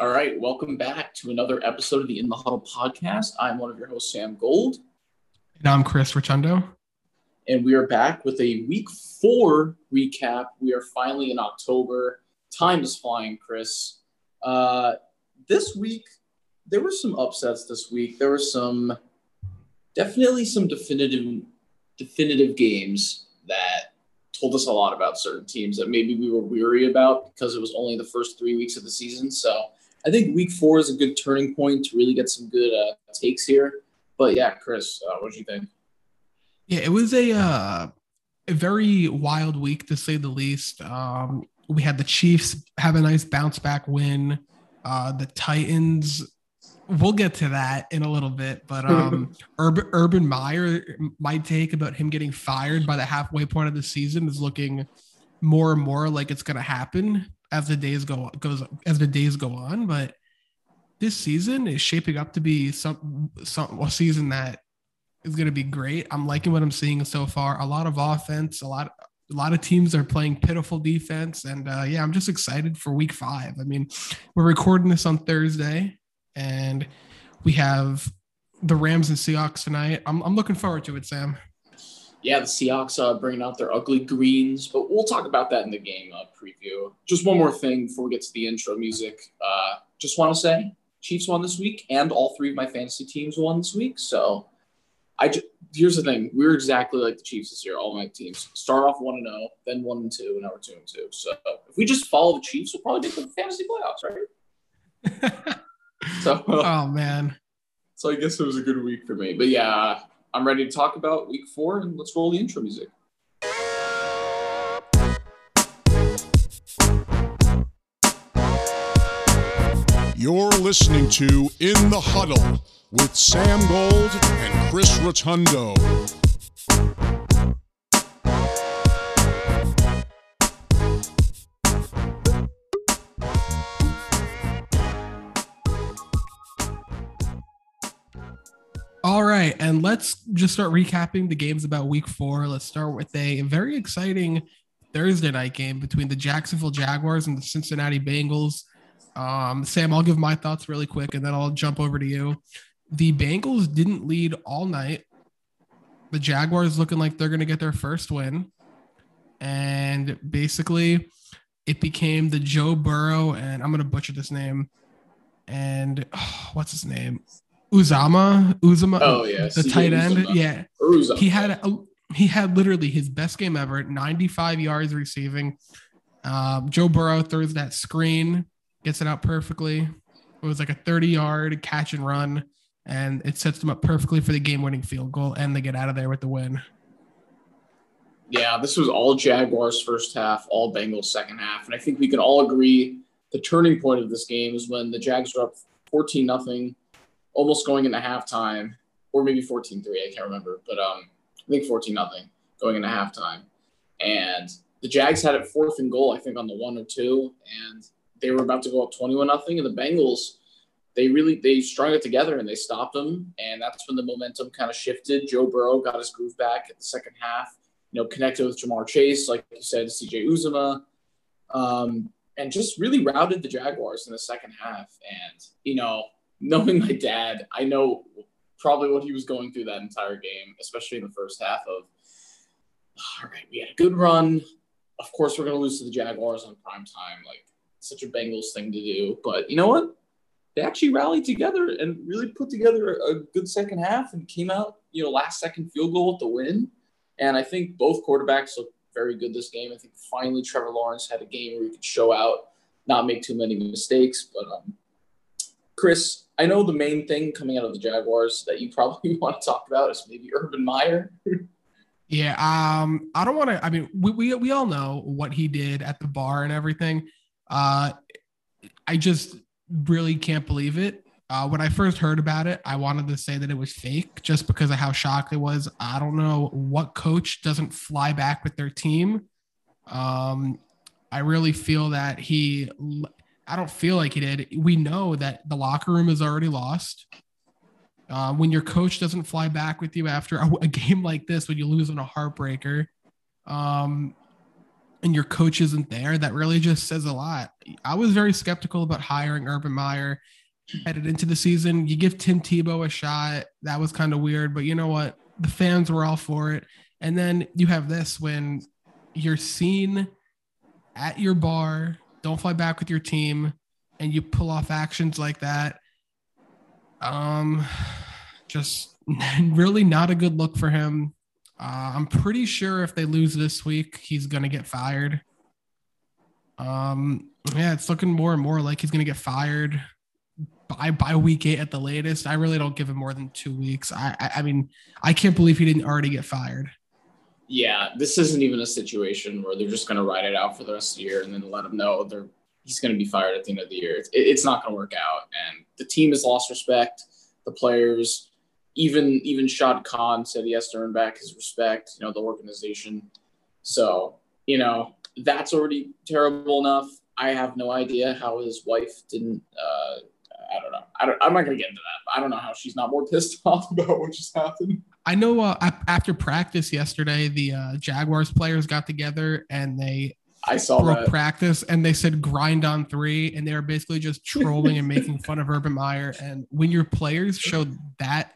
All right, welcome back to another episode of the In the Huddle podcast. I'm one of your hosts, Sam Gold. And I'm Chris Rotundo. And we are back with a week four recap. We are finally in October. Time is flying, Chris. Uh, this week, there were some upsets this week. There were some definitely some definitive definitive games that told us a lot about certain teams that maybe we were weary about because it was only the first three weeks of the season. So I think week four is a good turning point to really get some good uh, takes here. But yeah, Chris, uh, what do you think? Yeah, it was a uh, a very wild week to say the least. Um, we had the Chiefs have a nice bounce back win. Uh, the Titans, we'll get to that in a little bit, but um, Urban, Urban Meyer, my take about him getting fired by the halfway point of the season is looking more and more like it's going to happen as the days go goes as the days go on. But this season is shaping up to be some some a season that is going to be great. I'm liking what I'm seeing so far. A lot of offense, a lot a lot of teams are playing pitiful defense, and uh, yeah, I'm just excited for Week Five. I mean, we're recording this on Thursday, and we have the Rams and Seahawks tonight. I'm I'm looking forward to it, Sam yeah, the Seahawks uh, bringing out their ugly greens, but we'll talk about that in the game uh, preview. Just one more thing before we get to the intro music. Uh, just want to say, Chiefs won this week, and all three of my fantasy teams won this week. So, I just, here's the thing: we're exactly like the Chiefs this year. All my teams start off one and zero, then one and two, and now we're two and two. So, if we just follow the Chiefs, we'll probably make the fantasy playoffs, right? so, oh man. So I guess it was a good week for me, but yeah, I'm ready to talk about week four, and let's roll the intro music. You're listening to In the Huddle with Sam Gold and Chris Rotundo. All right, and let's just start recapping the games about week four. Let's start with a very exciting Thursday night game between the Jacksonville Jaguars and the Cincinnati Bengals. Um, Sam, I'll give my thoughts really quick and then I'll jump over to you. The Bengals didn't lead all night. The Jaguars looking like they're going to get their first win. And basically, it became the Joe Burrow, and I'm going to butcher this name. And oh, what's his name? Uzomah, Uzama, oh yeah, the tight end, yeah, Uzomah. he had a, he had literally his best game ever, 95 yards receiving. Um, Joe Burrow throws that screen, gets it out perfectly. It was like a 30 yard catch and run, and it sets them up perfectly for the game winning field goal, and they get out of there with the win. Yeah, this was all Jaguars first half, all Bengals second half, and I think we can all agree the turning point of this game is when the Jags were up 14 nothing almost going into halftime, or maybe 14 3, I can't remember, but um, I think 14 nothing going into halftime. And the Jags had it fourth and goal, I think, on the one or two, and they were about to go up 21 nothing. And the Bengals, they really they strung it together and they stopped them. And that's when the momentum kind of shifted. Joe Burrow got his groove back at the second half, you know, connected with Ja'Marr Chase, like you said, CJ Uzomah. Um, and just really routed the Jaguars in the second half. And, you know, knowing my dad, I know probably what he was going through that entire game, especially in the first half of, all right, we had a good run. Of course, we're to lose to the Jaguars on prime time. Like, such a Bengals thing to do. But you know what? They actually rallied together and really put together a good second half and came out, you know, last second field goal with the win. And I think both quarterbacks looked very good this game. I think finally Trevor Lawrence had a game where he could show out, not make too many mistakes. But um, Chris, I know the main thing coming out of the Jaguars that you probably want to talk about is maybe Urban Meyer. yeah, um, I don't want to. I mean, we, we we all know what he did at the bar and everything. Uh, I just really can't believe it. Uh, when I first heard about it, I wanted to say that it was fake just because of how shocked it was. I don't know what coach doesn't fly back with their team. Um, I really feel that he I don't feel like he did. We know that the locker room is already lost. Uh, when your coach doesn't fly back with you after a, a, game like this, when you lose on a heartbreaker, um, and your coach isn't there, that really just says a lot. I was very skeptical about hiring Urban Meyer headed into the season. You give Tim Tebow a shot. That was kind of weird, but you know what? The fans were all for it. And then you have this when you're seen at your bar, don't fly back with your team, and you pull off actions like that. Um, just really not a good look for him. Uh, I'm pretty sure if they lose this week, he's gonna get fired. Um, yeah, it's looking more and more like he's gonna get fired by by week eight at the latest. I really don't give him more than two weeks. I I, I mean, I can't believe he didn't already get fired. Yeah, this isn't even a situation where they're just gonna ride it out for the rest of the year and then let him know they're he's gonna be fired at the end of the year. It's, it's not gonna work out, and the team has lost respect. The players even even Shad Khan said he has to earn back his respect, you know, the organization. So, you know, that's already terrible enough. I have no idea how his wife didn't uh, I don't know. I don't, I'm not going to get into that. I don't know how she's not more pissed off about what just happened. I know uh, after practice yesterday, the uh, Jaguars players got together and they I saw broke that. practice and they said grind on three, and they were basically just trolling and making fun of Urban Meyer. And when your players show that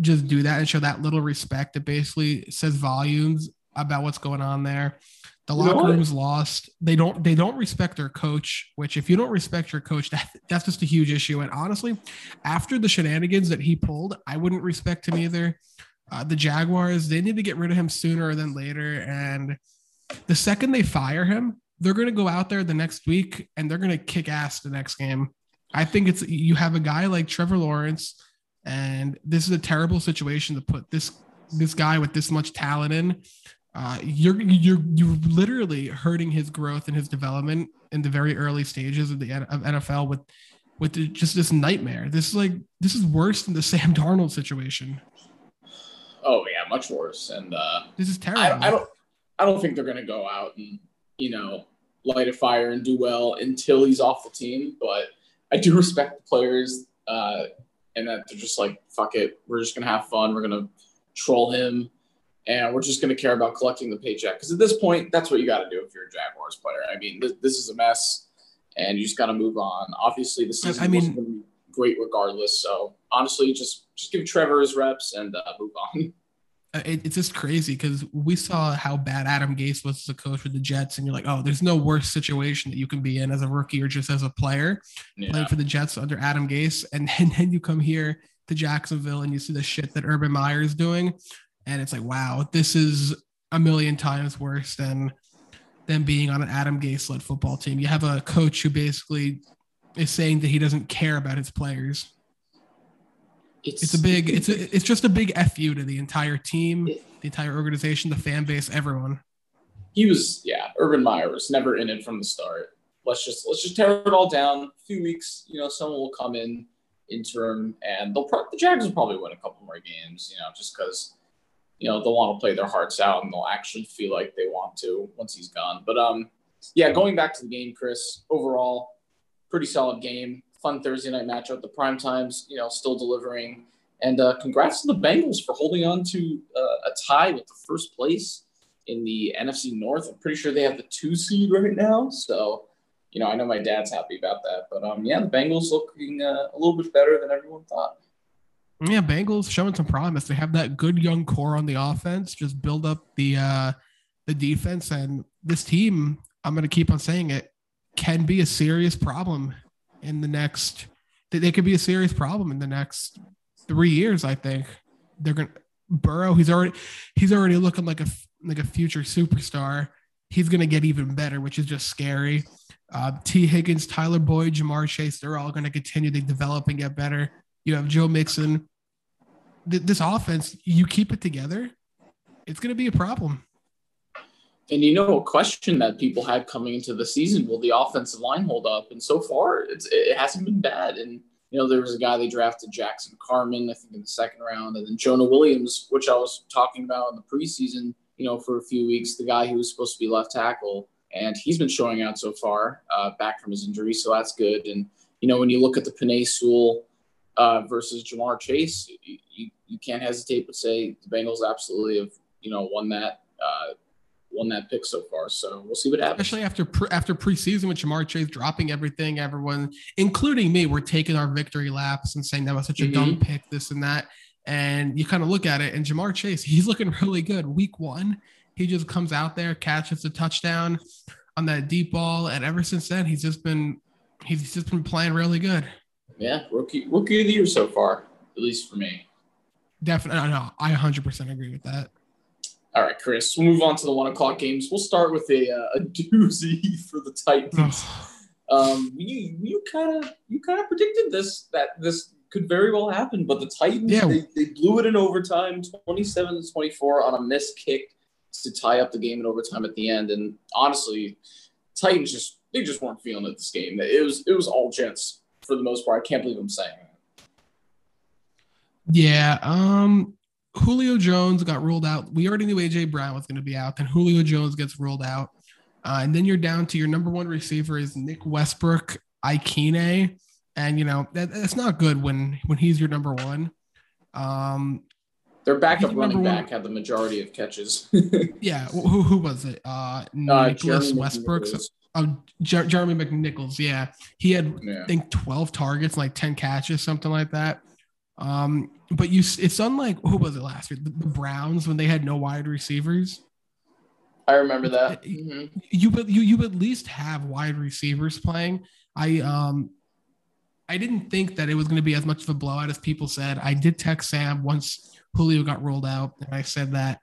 just do that and show that little respect. It basically says volumes about what's going on there. The locker room's lost. They don't they don't respect their coach, which if you don't respect your coach, that that's just a huge issue. And honestly, after the shenanigans that he pulled, I wouldn't respect him either. Uh, the Jaguars, they need to get rid of him sooner than later. And the second they fire him, they're going to go out there the next week and they're going to kick ass the next game. I think it's you have a guy like Trevor Lawrence and this is a terrible situation to put this this guy with this much talent in. Uh, you're you're you're literally hurting his growth and his development in the very early stages of the of NFL with with the, just this nightmare. This is like this is worse than the Sam Darnold situation. Oh yeah, much worse. And uh, this is terrible. I, I don't I don't think they're gonna go out and you know light a fire and do well until he's off the team. But I do respect the players. Uh, and that they're just like, fuck it, we're just gonna have fun, we're gonna troll him, and we're just gonna care about collecting the paycheck. Because at this point, that's what you got to do if you're a Jaguars player. I mean, this, this is a mess, and you just got to move on. Obviously, the season I mean, be great regardless. So honestly, just just give Trevor his reps and uh, move on. Uh, it, it's just crazy because we saw how bad Adam Gase was as a coach for the Jets, and you're like, oh, there's no worse situation that you can be in as a rookie or just as a player yeah. playing for the Jets under Adam Gase, and then, and then you come here to Jacksonville and you see the shit that Urban Meyer is doing, and it's like, wow, this is a million times worse than than being on an Adam Gase led football team. You have a coach who basically is saying that he doesn't care about his players. It's, it's a big it's a, it's just a big fu to the entire team, the entire organization, the fan base, everyone. He was yeah, Urban Meyer was never in it from the start. Let's just let's just tear it all down. A few weeks, you know, someone will come in interim, and they'll pro- the Jags will probably win a couple more games, you know, just because you know they'll want to play their hearts out and they'll actually feel like they want to once he's gone. But um, yeah, going back to the game, Chris. Overall, pretty solid game fun Thursday night matchup. The prime times, you know, still delivering. And uh, congrats to the Bengals for holding on to uh, a tie with the first place in the NFC North. I'm pretty sure they have the two seed right now. So, you know, I know my dad's happy about that. But um, yeah, the Bengals looking uh, a little bit better than everyone thought. Yeah, Bengals showing some promise. They have that good young core on the offense. Just build up the uh, the defense, and this team. I'm going to keep on saying it can be a serious problem in the next they could be a serious problem in the next three years. I think they're gonna Burrow. He's already he's already looking like a like a future superstar. He's gonna get even better, which is just scary. Uh, Tee Higgins, Tyler Boyd, Ja'Marr Chase, they're all going to continue to develop and get better. You have Joe Mixon. Th- this offense, you keep it together, it's going to be a problem. And you know, a question that people had coming into the season: Will the offensive line hold up? And so far, it's, it hasn't been bad. And you know, there was a guy they drafted, Jackson Carman, I think in the second round, and then Jonah Williams, which I was talking about in the preseason. You know, for a few weeks, the guy who was supposed to be left tackle, and he's been showing out so far, uh, back from his injury, so that's good. And you know, when you look at the Penei Sewell uh, versus Ja'Marr Chase, you, you, can't hesitate but say the Bengals absolutely have you know won that. Uh, won that pick so far. So we'll see what happens. Especially after pre- after preseason with Ja'Marr Chase dropping everything, everyone, including me, we're taking our victory laps and saying that was such a mm-hmm. dumb pick, this and that. And you kind of look at it, and Ja'Marr Chase, he's looking really good. Week one, he just comes out there, catches a touchdown on that deep ball, and ever since then, he's just been he's just been playing really good. Yeah, rookie rookie of the year so far, at least for me. Definitely, no, I 100% agree with that. All right, Chris. We'll move on to the one o'clock games. We'll start with a, uh, a doozy for the Titans. um, you you kind of you kind of predicted this that this could very well happen, but the Titans yeah. they, they blew it in overtime, twenty seven to twenty four on a missed kick to tie up the game in overtime at the end. And honestly, Titans just they just weren't feeling it this game. It was it was all Jets for the most part. I can't believe I'm saying that. Yeah. Um. Julio Jones got ruled out. We already knew AJ Brown was going to be out. Then Julio Jones gets ruled out. Uh, and then you're down to your number one receiver is Nick Westbrook, Ikhine. And you know that, that's not good when when he's your number one. Um, Their backup running back one. had the majority of catches. yeah, who, who was it? Uh, uh Nicholas Westbrook. Oh, Jer- Jeremy McNichols. Yeah, he had yeah. I think twelve targets, like ten catches, something like that. Um, but you, it's unlike who was it last year? The, the Browns when they had no wide receivers. I remember that. Mm-hmm. You, you, you at least have wide receivers playing. I, um, I didn't think that it was going to be as much of a blowout as people said. I did text Sam once Julio got rolled out, and I said that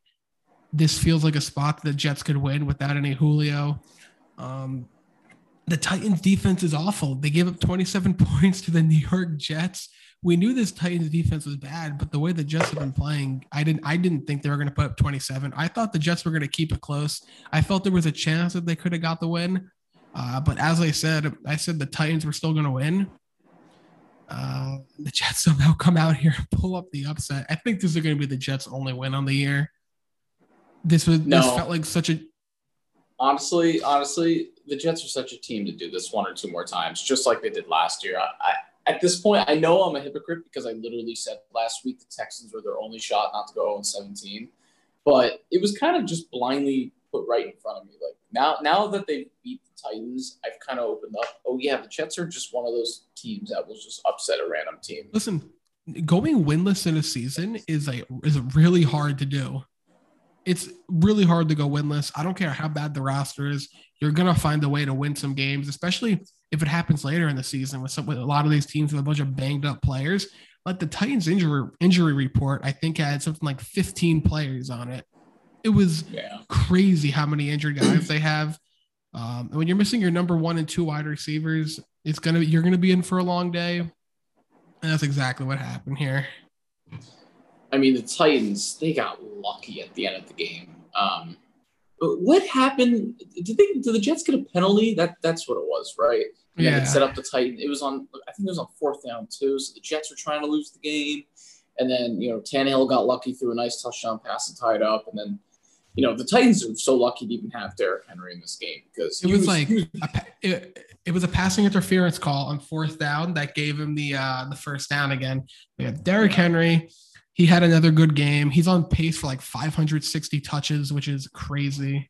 this feels like a spot that the Jets could win without any Julio. Um, the Titans defense is awful. They gave up 27 points to the New York Jets we knew this Titans defense was bad, but the way the Jets have been playing, I didn't I didn't think they were going to put up 27. I thought the Jets were going to keep it close. I felt there was a chance that they could have got the win. Uh, but as I said, I said the Titans were still going to win. Uh, the Jets somehow come out here and pull up the upset. I think this is going to be the Jets' only win on the year. This was no. this felt like such a honestly, honestly, the Jets are such a team to do this one or two more times, just like they did last year. I, at this point, I know I'm a hypocrite because I literally said last week the Texans were their only shot not to go 0 17. But it was kind of just blindly put right in front of me. Like now, now that they beat the Titans, I've kind of opened up. Oh yeah, the Jets are just one of those teams that will just upset a random team. Listen, going winless in a season is a is really hard to do. It's really hard to go winless. I don't care how bad the roster is. You're gonna find a way to win some games, especially if it happens later in the season with some with a lot of these teams with a bunch of banged up players, like the Titans injury injury report, I think had something like 15 players on it. It was yeah. crazy how many injured guys they have. Um, and when you're missing your number one and two wide receivers, it's gonna you're gonna be in for a long day. And that's exactly what happened here. I mean, the Titans they got lucky at the end of the game. Um, what happened? Did they? Did the Jets get a penalty? That that's what it was, right? Yeah. set up the Titan. It was on. I think it was on fourth down too. So the Jets were trying to lose the game, and then you know Tannehill got lucky threw a nice touchdown pass and tied up, and then you know the Titans are so lucky to even have Derrick Henry in this game because it was, was like a, it, it was a passing interference call on fourth down that gave him the uh the first down again. We had Derrick Henry he had another good game. He's on pace for like 560 touches, which is crazy.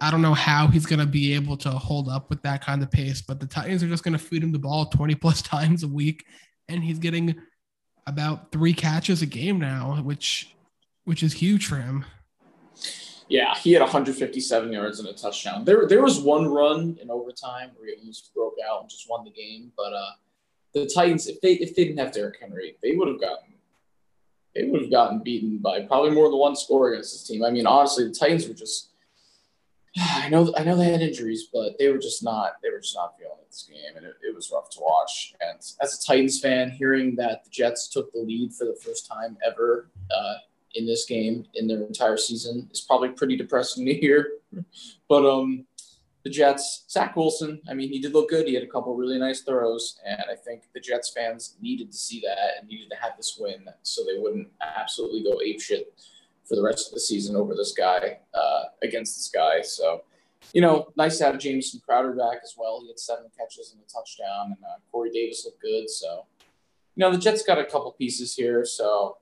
I don't know how he's going to be able to hold up with that kind of pace, but the Titans are just going to feed him the ball 20 plus times a week, and he's getting about three catches a game now, which which is huge for him. Yeah, he had 157 yards and a touchdown. There, there was one run in overtime where he almost broke out and just won the game. But uh, the Titans, if they if they didn't have Derrick Henry, they would have gotten they would have gotten beaten by probably more than one score against this team. I mean, honestly, the Titans were just. I know, I know they had injuries, but they were just not. They were just not feeling this game, and it, it was rough to watch. And as a Titans fan, hearing that the Jets took the lead for the first time ever uh, in this game in their entire season is probably pretty depressing to hear. but um, the Jets, Zach Wilson, I mean, he did look good. He had a couple really nice throws, and I think the Jets fans needed to see that and needed to have this win so they wouldn't absolutely go ape shit for the rest of the season over this guy uh, against this guy. So, you know, nice to have Jamison Crowder back as well. He had seven catches and a touchdown, and uh, Corey Davis looked good. So, you know, the Jets got a couple pieces here. So,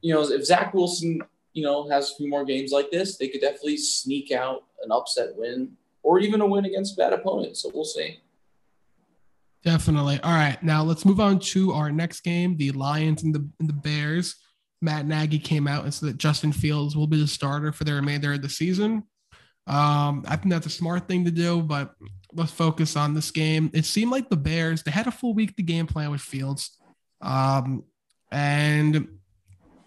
you know, if Zach Wilson you know, has a few more games like this, they could definitely sneak out an upset win or even a win against bad opponents. So we'll see. Definitely. All right. Now let's move on to our next game, the Lions and the and the Bears. Matt Nagy came out and said that Justin Fields will be the starter for the remainder of the season. Um, I think that's a smart thing to do, but let's focus on this game. It seemed like the Bears, they had a full week to game plan with Fields. Um, and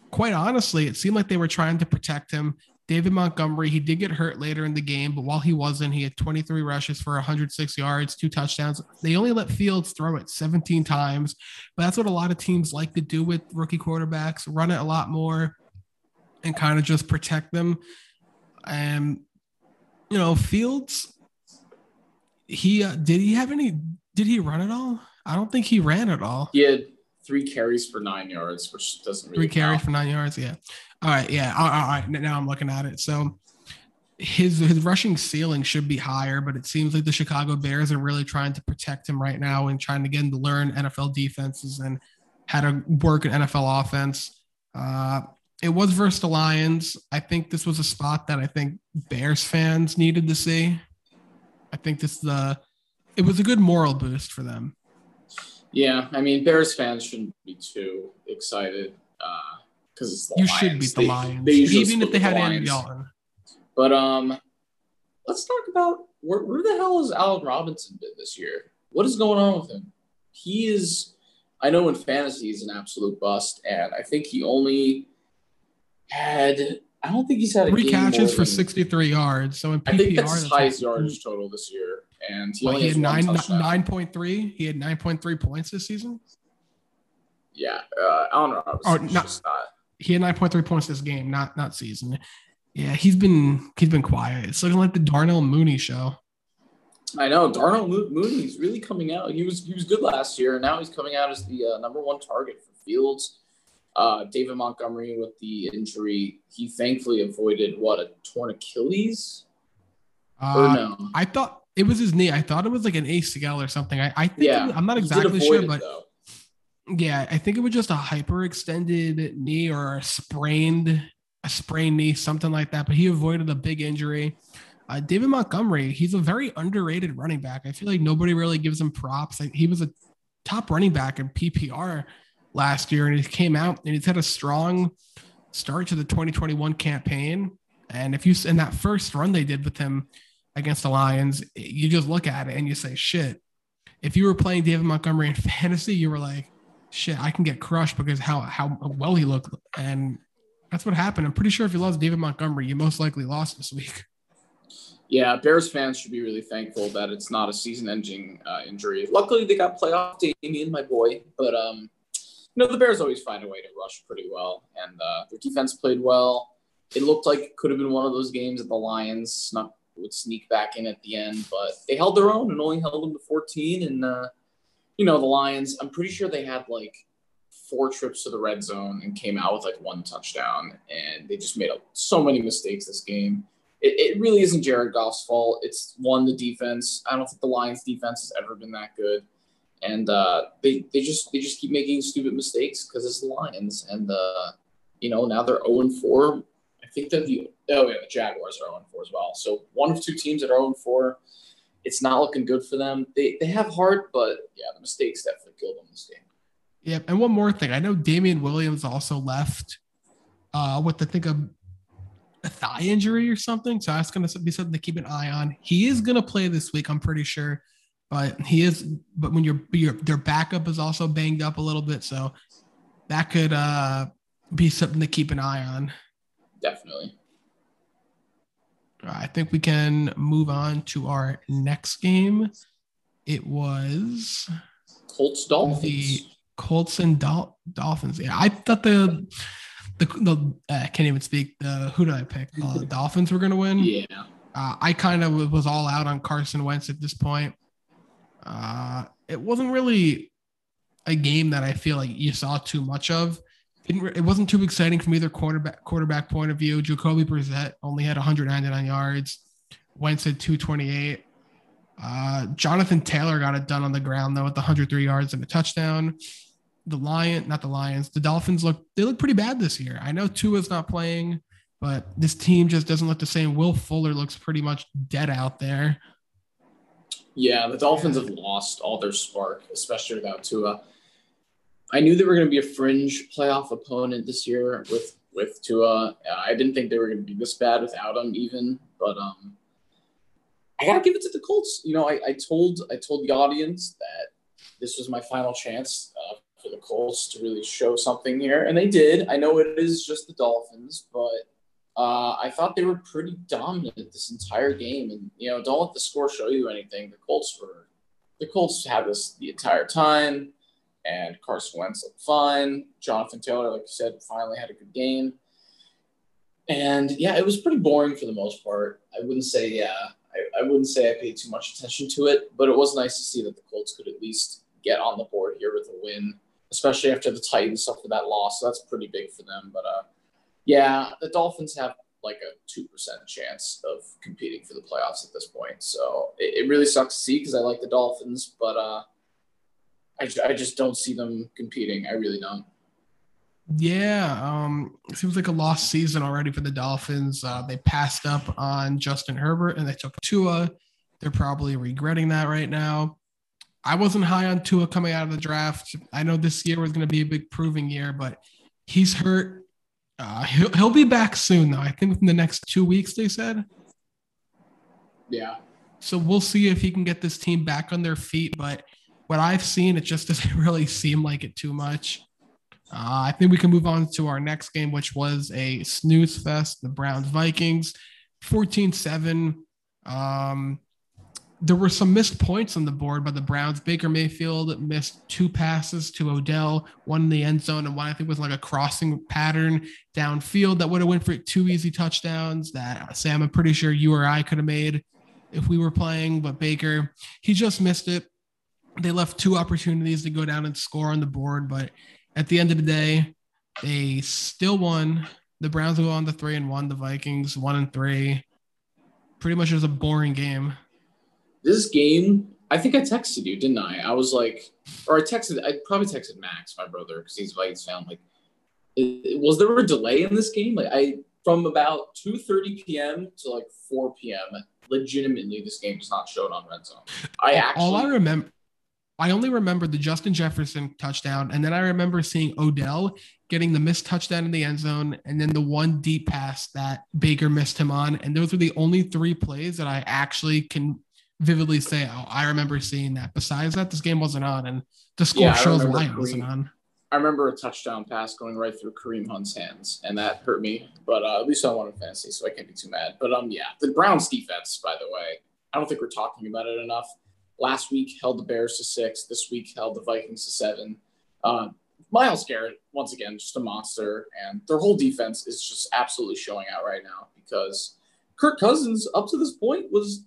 quite honestly, it seemed like they were trying to protect him. David Montgomery, he did get hurt later in the game, but while he wasn't, he had 23 rushes for 106 yards, two touchdowns. They only let Fields throw it 17 times, but that's what a lot of teams like to do with rookie quarterbacks, run it a lot more and kind of just protect them. And you know, Fields, he uh, did he have any? Did he run at all? I don't think he ran at all. He had three carries for nine yards, which doesn't really three carries for nine yards. Yeah. All right. Yeah. All right, all right. Now I'm looking at it. So his his rushing ceiling should be higher, but it seems like the Chicago Bears are really trying to protect him right now and trying to get him to learn NFL defenses and how to work an NFL offense. Uh, it was versus the Lions. I think this was a spot that I think Bears fans needed to see. I think this the it was a good moral boost for them. Yeah, I mean Bears fans shouldn't be too excited uh, because uh, you Lions. should beat the they, Lions, they even if they had Andy Dalton. But um, let's talk about where, where the hell has Allen Robinson been this year? What is going on with him? He is, I know in fantasy he's an absolute bust, and I think he only had I don't think he's had three catches for 63 yards. So in PPR, I think that's his highest yardage total this year, and he, he had nine nine point three. He had nine point three points this season. Yeah, uh, Allen Robinson. not, not, He had nine point three points this game, not not season. Yeah, he's been he's been quiet. It's looking like the Darnell Mooney show. I know Darnell Mooney's really coming out. He was he was good last year, and now he's coming out as the uh, number one target for Fields. Uh, David Montgomery with the injury, he thankfully avoided what a torn Achilles. Uh, no? I thought it was his knee. I thought it was like an ACL or something. I, I think yeah, was, I'm not exactly sure, it, but though. yeah, I think it was just a hyperextended knee or a sprained a sprained knee, something like that. But he avoided a big injury. Uh, David Montgomery, he's a very underrated running back. I feel like nobody really gives him props. Like, he was a top running back in PPR last year, and he came out and he's had a strong start to the 2021 campaign. And if you in that first run they did with him against the Lions, you just look at it and you say, shit. If you were playing David Montgomery in fantasy, you were like, shit, I can get crushed because how how well he looked. And that's what happened. I'm pretty sure if you lost David Montgomery, you most likely lost this week. Yeah, Bears fans should be really thankful that it's not a season-ending uh, injury. Luckily, they got playoff Damien, my boy, but um, know, the Bears always find a way to rush pretty well, and uh, their defense played well. It looked like could have been one of those games that the Lions snuck would sneak back in at the end, but they held their own and only held them to 14. And uh, you know, the Lions, I'm pretty sure they had like four trips to the red zone and came out with like one touchdown, and they just made so many mistakes this game. It, it really isn't Jared Goff's fault. It's one the defense. I don't think the Lions defense has ever been that good and uh, they they just they just keep making stupid mistakes because it's the Lions, and uh, you know now they're zero and four. I think the oh yeah the Jaguars are zero and four as well. So one of two teams that are zero and four. It's not looking good for them. They they have heart, but yeah, the mistakes definitely killed them this game. Yeah, and one more thing, I know Damien Williams also left uh, with I think a a thigh injury or something. So that's going to be something to keep an eye on. He is going to play this week, I'm pretty sure but he is. But when your your their backup is also banged up a little bit, so that could uh, be something to keep an eye on. Definitely. I think we can move on to our next game. It was Colts Dolphins. The Colts and Dol- Dolphins. Yeah, I thought the the, the uh, I can't even speak. Uh, who did I pick? Uh, Dolphins were going to win. Yeah. Uh, I kind of was all out on Carson Wentz at this point. Uh, it wasn't really a game that I feel like you saw too much of. It wasn't too exciting from either quarterback quarterback point of view. Jacoby Brissett only had 199 yards. Wentz had 228. Uh, Jonathan Taylor got it done on the ground though with 103 yards and a touchdown. The Lion, not the Lions, the Dolphins look they look pretty bad this year. I know Tua's not playing. but this team just doesn't look the same. Will Fuller looks pretty much dead out there. Yeah, the Dolphins have lost all their spark, especially without Tua. I knew they were going to be a fringe playoff opponent this year with with Tua. I didn't think they were going to be this bad without him, even. But um, I gotta give it to the Colts. You know, I, I told I told the audience that this was my final chance uh, for the Colts to really show something here, and they did. I know it is just the Dolphins, but uh, I thought they were pretty dominant this entire game. And you know, don't let the score show you anything. The Colts were the Colts had this the entire time, and Carson Wentz looked fine. Jonathan Taylor, like you said, finally had a good game. And yeah, it was pretty boring for the most part. I wouldn't say yeah, I, I wouldn't say I paid too much attention to it, but it was nice to see that the Colts could at least get on the board here with a win, especially after the Titans suffered that loss. So that's pretty big for them. But uh, yeah, the Dolphins have like a two percent chance of competing for the playoffs at this point. So it, it really sucks to see because I like the Dolphins, but uh, I, I just don't see them competing. I really don't. Yeah, um, it seems like a lost season already for the Dolphins. Uh, they passed up on Justin Herbert and they took Tua. They're probably regretting that right now. I wasn't high on Tua coming out of the draft. I know this year was going to be a big proving year, but he's hurt. Uh, he'll, he'll be back soon, though. I think within the next two weeks, they said. Yeah. So we'll see if he can get this team back on their feet. But what I've seen, it just doesn't really seem like it too much. Uh, I think we can move on to our next game, which was a snooze fest, the Browns Vikings, 14 7. Um, there were some missed points on the board by the Browns. Baker Mayfield missed two passes to Odell, one in the end zone, and one I think was like a crossing pattern downfield that would have went for two easy touchdowns that Sam, I'm pretty sure you or I could have made if we were playing. But Baker, he just missed it. They left two opportunities to go down and score on the board, but at the end of the day, they still won. The Browns go on to three and one. The Vikings one and three. Pretty much it was a boring game. This game, I think I texted you, didn't I? I was like, or I texted, I probably texted Max, my brother, because he's Vikings fan. Like, was there a delay in this game? Like, I from about two thirty p.m. to like four p.m. Legitimately, this game does not show it on Red Zone. I actually all I remember I only remember the Justin Jefferson touchdown, and then I remember seeing Odell getting the missed touchdown in the end zone, and then the one deep pass that Baker missed him on. And those were the only three plays that I actually can vividly say, "Oh, I remember seeing that." Besides that, this game wasn't on, and the score yeah, shows why it wasn't on. I remember a touchdown pass going right through Kareem Hunt's hands, and that hurt me. But uh, at least I won in fantasy, so I can't be too mad. But um, yeah, the Browns defense, by the way, I don't think we're talking about it enough Last week held the Bears to six. This week held the Vikings to seven. Uh, Myles Garrett, once again, just a monster, and their whole defense is just absolutely showing out right now because Kirk Cousins, up to this point, was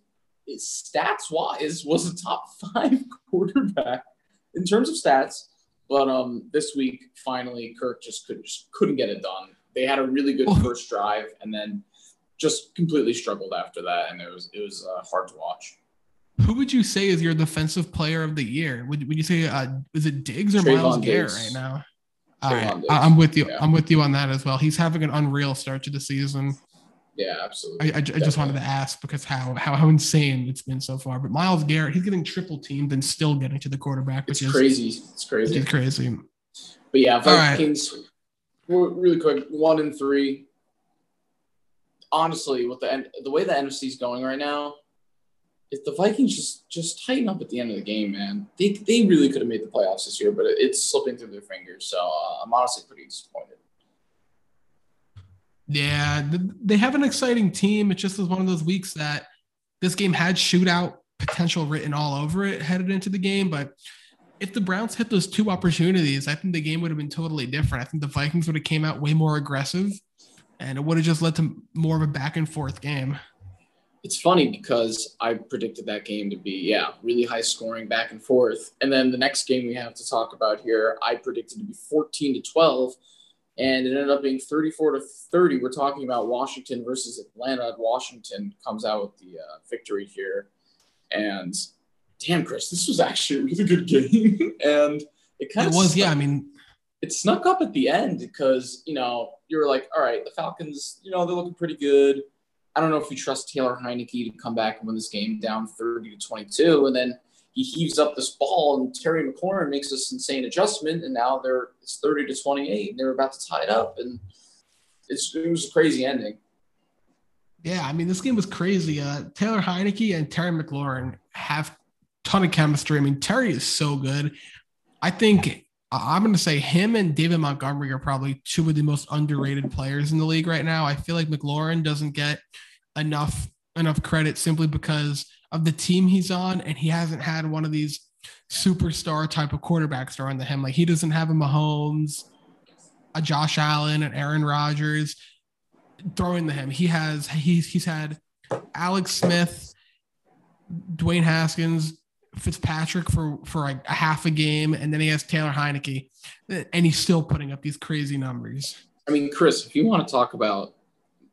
stats wise was a top five quarterback in terms of stats. But um, this week, finally, Kirk just couldn't just couldn't get it done. They had a really good first drive, and then just completely struggled after that, and it was it was uh, hard to watch. Who would you say is your defensive player of the year? Would, would you say uh, is it Diggs or Trayvon Myles Garrett right now? I, I'm with you. Yeah. I'm with you on that as well. He's having an unreal start to the season. Yeah, absolutely. I, I, I just wanted to ask because how, how how insane it's been so far. But Myles Garrett, he's getting triple teamed and still getting to the quarterback, which it's is crazy. It's crazy. It's crazy. But yeah, Vikings. Right. Really quick, one and three. Honestly, with the the way the NFC is going right now, if the Vikings just just tighten up at the end of the game, man, they, they really could have made the playoffs this year, but it's slipping through their fingers. So uh, I'm honestly pretty disappointed. Yeah, they have an exciting team. It just was one of those weeks that this game had shootout potential written all over it headed into the game. But if the Browns hit those two opportunities, I think the game would have been totally different. I think the Vikings would have came out way more aggressive, and it would have just led to more of a back and forth game it's funny because I predicted that game to be, yeah, really high scoring back and forth. And then the next game we have to talk about here, I predicted to be 14 to 12, and it ended up being 34 to 30. We're talking about Washington versus Atlanta. Washington comes out with the uh, victory here. And damn, Chris, this was actually a really good game. and it kind of. It was, yeah. I mean, it snuck up at the end because you know you were like, all right, the Falcons, you know, they're looking pretty good. I don't know if you trust Taylor Heinicke to come back and win this game down 30 to 22, and then he heaves up this ball, and Terry McLaurin makes this insane adjustment, and now they're it's 30 to 28, and they're about to tie it up, and it's it was a crazy ending. Yeah, I mean, this game was crazy. Uh, Taylor Heinicke and Terry McLaurin have ton of chemistry. I mean, Terry is so good. I think I'm going to say him and David Montgomery are probably two of the most underrated players in the league right now. I feel like McLaurin doesn't get enough enough credit simply because of the team he's on, and he hasn't had one of these superstar type of quarterbacks thrown to him. Like he doesn't have a Mahomes, a Josh Allen, and Aaron Rodgers throwing to him. He has he's he's had Alex Smith, Dwayne Haskins, Fitzpatrick for for like a half a game, and then he has Taylor Heinicke, and he's still putting up these crazy numbers. I mean, Chris, if you want to talk about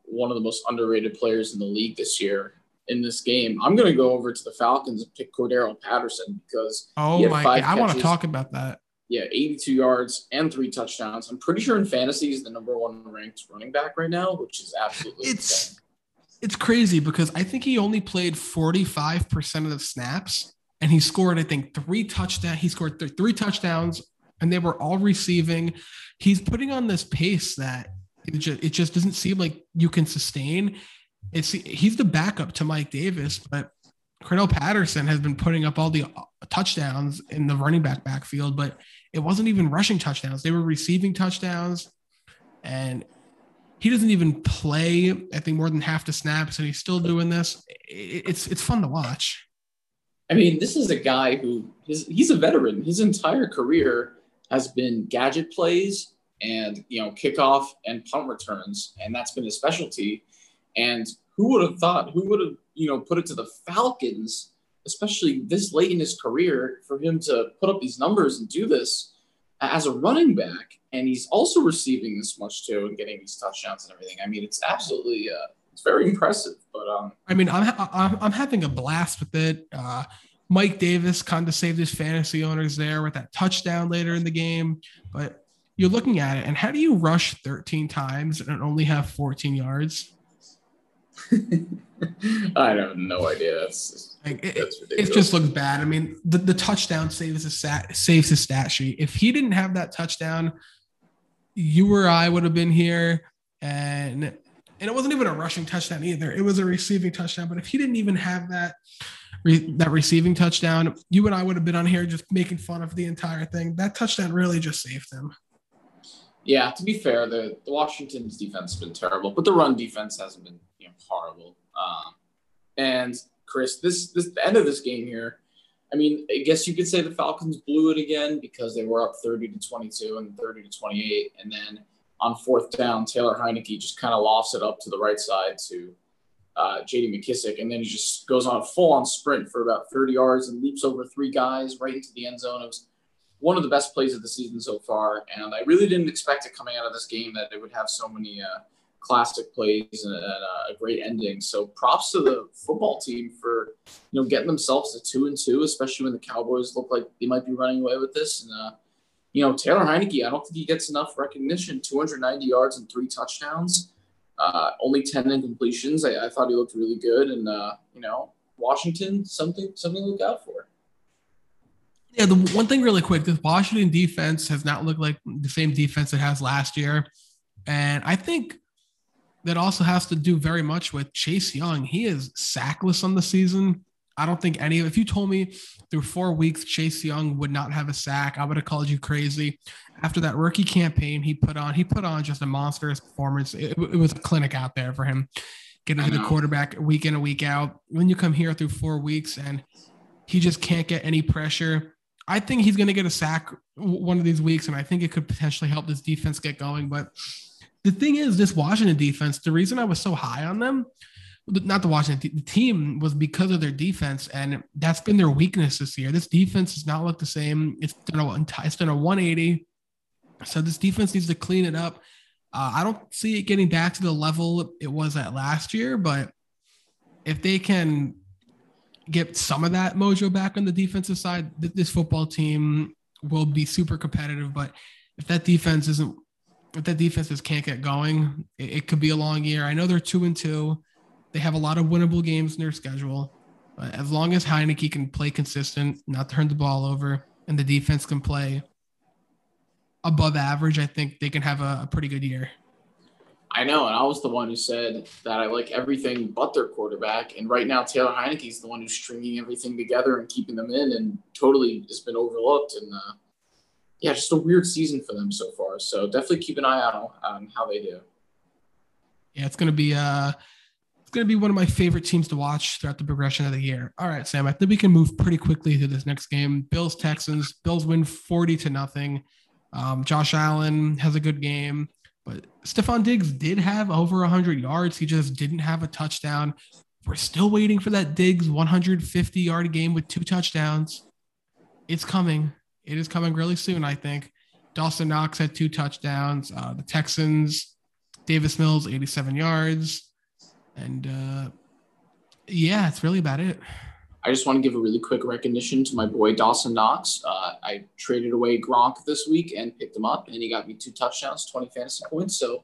one of the most underrated players in the league this year in this game, I'm going to go over to the Falcons and pick Cordarrelle Patterson because oh my, God, I want to talk about that. Yeah, 82 yards and three touchdowns. I'm pretty sure in fantasy he's the number one ranked running back right now, which is absolutely it's insane. it's crazy because I think he only played 45 percent of the snaps and he scored, I think, three touchdowns. He scored th- three touchdowns, and they were all receiving. He's putting on this pace that it just, it just doesn't seem like you can sustain. It's he's the backup to Mike Davis, but Cordarrelle Patterson has been putting up all the uh, touchdowns in the running back backfield, but it wasn't even rushing touchdowns. They were receiving touchdowns, and he doesn't even play. I think more than half the snaps, and he's still doing this. It's it's fun to watch. I mean, this is a guy who his, he's a veteran. His entire career has been gadget plays and you know kickoff and punt returns, and that's been his specialty. And who would have thought? Who would have you know put it to the Falcons, especially this late in his career, for him to put up these numbers and do this as a running back, and he's also receiving this much too and getting these touchdowns and everything. I mean, it's absolutely uh, it's very impressive. But um, I mean, I'm I'm, I'm having a blast with it. Uh, Mike Davis kind of saved his fantasy owners there with that touchdown later in the game. But you're looking at it, and how do you rush 13 times and only have 14 yards? I have no idea. That's, like, it, that's it, just looks bad. I mean, the, the touchdown saves a stat saves his stat sheet. If he didn't have that touchdown, you or I would have been here, and and it wasn't even a rushing touchdown either. It was a receiving touchdown. But if he didn't even have that re- that receiving touchdown, you and I would have been on here just making fun of the entire thing. That touchdown really just saved him. Yeah, to be fair, the, the Washington's defense has been terrible, but the run defense hasn't been you know horrible. Um, and Chris, this this the end of this game here. I mean, I guess you could say the Falcons blew it again because they were up 30 to 22 and 30 to 28, and then on fourth down, Taylor Heinicke just kind of lofts it up to the right side to uh, J.D. McKissick, and then he just goes on a full-on sprint for about 30 yards and leaps over three guys right into the end zone. It was one of the best plays of the season so far, and I really didn't expect it coming out of this game that it would have so many uh, classic plays and, uh, a great ending. So props to the football team for you know getting themselves to two and two, especially when the Cowboys look like they might be running away with this and uh, you know, Taylor Heinicke, I don't think he gets enough recognition. 290 yards and three touchdowns, uh, only 10 incompletions. I, I thought he looked really good. And, uh, you know, Washington, something, something to look out for. Yeah, the one thing really quick, the Washington defense has not looked like the same defense it has last year. And I think that also has to do very much with Chase Young. He is sackless on the season. I don't think any of if you told me through four weeks Chase Young would not have a sack, I would have called you crazy. After that rookie campaign, he put on he put on just a monstrous performance. It, it was a clinic out there for him, getting to the quarterback week in and week out. When you come here through four weeks and he just can't get any pressure, I think he's going to get a sack one of these weeks, and I think it could potentially help this defense get going. But the thing is, this Washington defense, the reason I was so high on them not the Washington the team was because of their defense, and that's been their weakness this year. This defense does not look the same. It's done a it's done a 180. So this defense needs to clean it up. Uh, I don't see it getting back to the level it was at last year, but if they can get some of that mojo back on the defensive side, this football team will be super competitive. But if that defense isn't if that defense just can't get going, it, it could be a long year. I know they're two and two. They have a lot of winnable games in their schedule. But as long as Heinicke can play consistent, not turn the ball over, and the defense can play above average, I think they can have a, a pretty good year. I know, and I was the one who said that I like everything but their quarterback. And right now, Taylor Heinicke is the one who's stringing everything together and keeping them in, and totally has been overlooked. And uh, yeah, just a weird season for them so far. So definitely keep an eye out on how they do. Yeah, it's gonna be uh it's gonna be one of my favorite teams to watch throughout the progression of the year. All right, Sam, I think we can move pretty quickly to this next game. Bills Texans. Bills win 40 to nothing. Um, Josh Allen has a good game, but Stefon Diggs did have over 100 yards. He just didn't have a touchdown. We're still waiting for that Diggs 150 yard game with two touchdowns. It's coming. It is coming really soon, I think. Dawson Knox had two touchdowns. Uh, the Texans, Davis Mills, 87 yards. And uh, yeah, it's really about it. I just want to give a really quick recognition to my boy Dawson Knox. Uh, I traded away Gronk this week and picked him up, and he got me two touchdowns, 20 fantasy points. So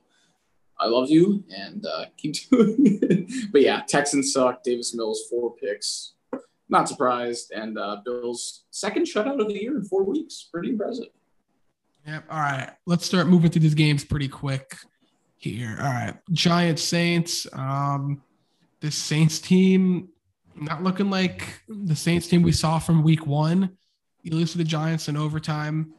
I love you and uh, keep doing it. but yeah, Texans suck. Davis Mills, four picks. Not surprised. And uh, Bills' second shutout of the year in four weeks. Pretty impressive. Yep. All right. Let's start moving through these games pretty quick here. All right. Giants Saints. Um, this Saints team not looking like the Saints team we saw from week one. You lose to the Giants in overtime.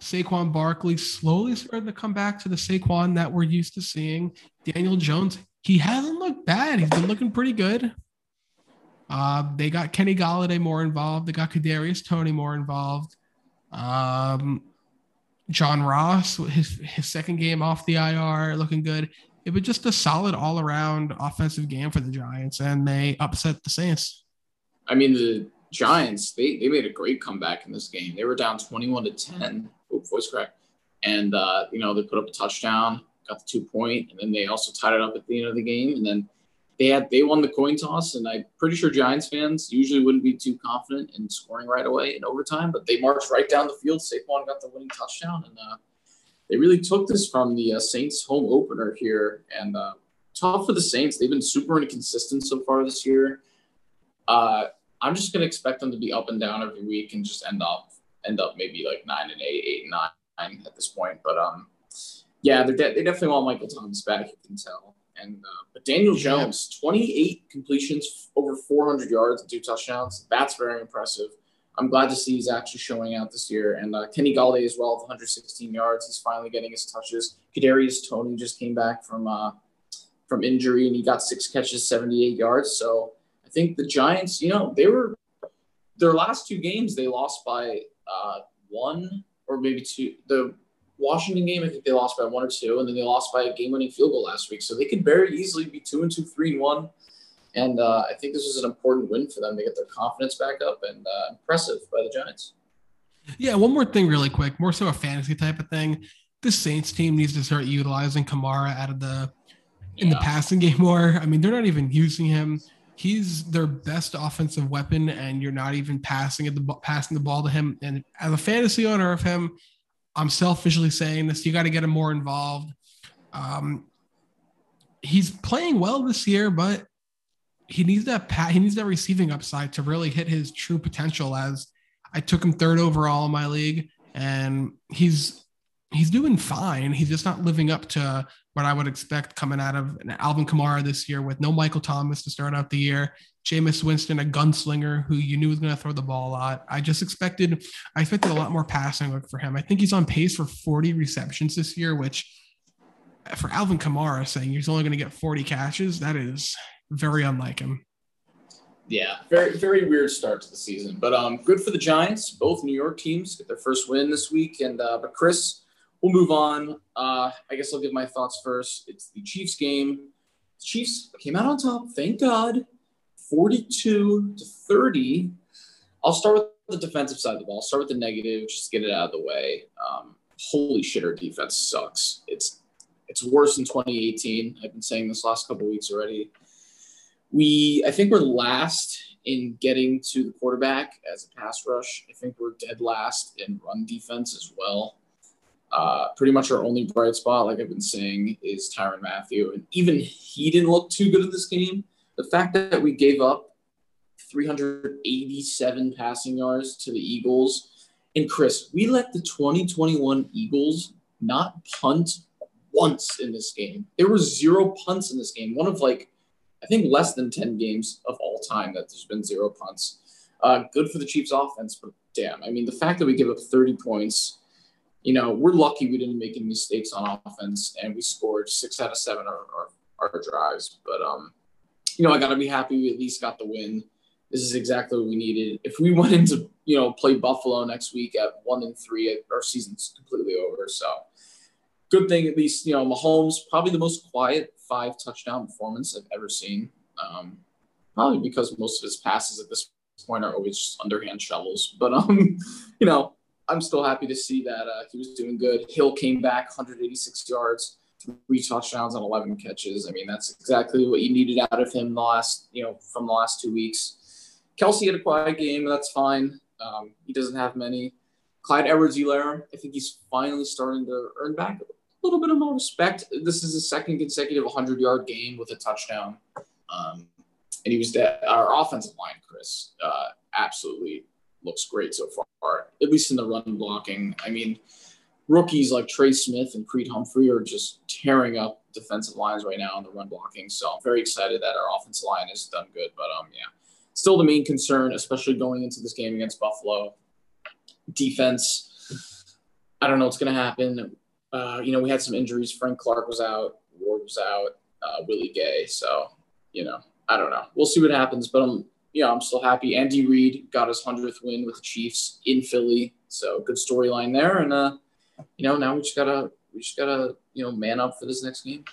Saquon Barkley slowly started to come back to the Saquon that we're used to seeing. Daniel Jones, he hasn't looked bad. He's been looking pretty good. Uh, they got Kenny Golladay more involved. They got Kadarius Toney more involved. Um, John Ross, his his second game off the IR, looking good. It was just a solid all around offensive game for the Giants, and they upset the Saints. I mean, the Giants they they made a great comeback in this game. They were down twenty one to ten. Oh, voice crack. And uh, you know they put up a touchdown, got the two point, and then they also tied it up at the end of the game, and then they had they won the coin toss, and I'm pretty sure Giants fans usually wouldn't be too confident in scoring right away in overtime, but they marched right down the field. Saquon got the winning touchdown, and uh, they really took this from the uh, Saints home opener here. And uh, tough for the Saints. They've been super inconsistent so far this year. Uh, I'm just gonna expect them to be up and down every week and just end up end up maybe like nine and eight, eight and nine at this point. But um, yeah, they de- they definitely want Michael Thomas back. You can tell. And uh, but Daniel Jones, 28 completions, over 400 yards, and two touchdowns. That's very impressive. I'm glad to see he's actually showing out this year. And uh, Kenny Golladay as well, 116 yards. He's finally getting his touches. Kadarius Toney just came back from uh, from injury, and he got six catches, 78 yards. So I think the Giants, you know, they were their last two games they lost by uh, one or maybe two. The Washington game, I think they lost by one or two, and then they lost by a game-winning field goal last week. So they could very easily be two and two, three and one. And uh, I think this is an important win for them to get their confidence back up and uh, impressive by the Giants. Yeah, one more thing, really quick, more so a fantasy type of thing. The Saints team needs to start utilizing Kamara out of the in yeah. the passing game more. I mean, they're not even using him. He's their best offensive weapon, and you're not even passing it the passing the ball to him. And as a fantasy owner of him, I'm selfishly saying this. You got to get him more involved. Um, he's playing well this year, but he needs that pat. He needs that receiving upside to really hit his true potential. As I took him third overall in my league, and he's he's doing fine. He's just not living up to what I would expect coming out of Alvin Kamara this year with no Michael Thomas to start out the year. Jameis Winston, a gunslinger who you knew was going to throw the ball a lot. I just expected, I expected a lot more passing work for him. I think he's on pace for 40 receptions this year, which for Alvin Kamara saying he's only going to get 40 catches, that is very unlike him. Yeah, very very weird start to the season, but um, good for the Giants. Both New York teams get their first win this week, and uh, but Chris, we'll move on. Uh, I guess I'll give my thoughts first. It's the Chiefs game. The Chiefs came out on top, thank God. 42 to 30. I'll start with the defensive side of the ball. I'll start with the negative, just get it out of the way. Um, holy shit, our defense sucks. It's it's worse than 2018. I've been saying this last couple weeks already. We, I think we're last in getting to the quarterback as a pass rush. I think we're dead last in run defense as well. Uh, pretty much our only bright spot, like I've been saying, is Tyrann Mathieu, And even he didn't look too good in this game. The fact that we gave up 387 passing yards to the Eagles. And Chris, we let the 2021 Eagles not punt once in this game. There were zero punts in this game. One of like, I think less than 10 games of all time that there's been zero punts. Uh, good for the Chiefs offense, but damn, I mean, the fact that we give up 30 points, you know, we're lucky we didn't make any mistakes on offense and we scored six out of seven our, our, our drives. But, um, you know, I got to be happy we at least got the win. This is exactly what we needed. If we went into, you know, play Buffalo next week at one and three, our season's completely over. So, good thing at least, you know, Mahomes, probably the most quiet five touchdown performance I've ever seen. Um, probably because most of his passes at this point are always just underhand shovels. But um, you know, I'm still happy to see that uh, he was doing good. Hill came back 186 yards, three touchdowns on 11 catches. I mean, that's exactly what you needed out of him the last, you know, from the last two weeks. Kelsey had a quiet game. That's fine. Um, he doesn't have many. Clyde Edwards-Helaire, I think he's finally starting to earn back little bit of more respect. This is his second consecutive 100 yard game with a touchdown. Um, and he was dead. Our offensive line, Chris, uh, absolutely looks great so far, at least in the run blocking. I mean, rookies like Trey Smith and Creed Humphrey are just tearing up defensive lines right now in the run blocking. So I'm very excited that our offensive line has done good. But um, yeah, still the main concern, especially going into this game against Buffalo. Defense, I don't know what's going to happen. Uh, you know, we had some injuries. Frank Clark was out, Ward was out, uh, Willie Gay. So, you know, I don't know. We'll see what happens, but I'm, you know, I'm still happy. Andy Reid got his hundredth win with the Chiefs in Philly, so good storyline there. And uh, you know, now we just gotta, we just gotta, you know, man up for this next game.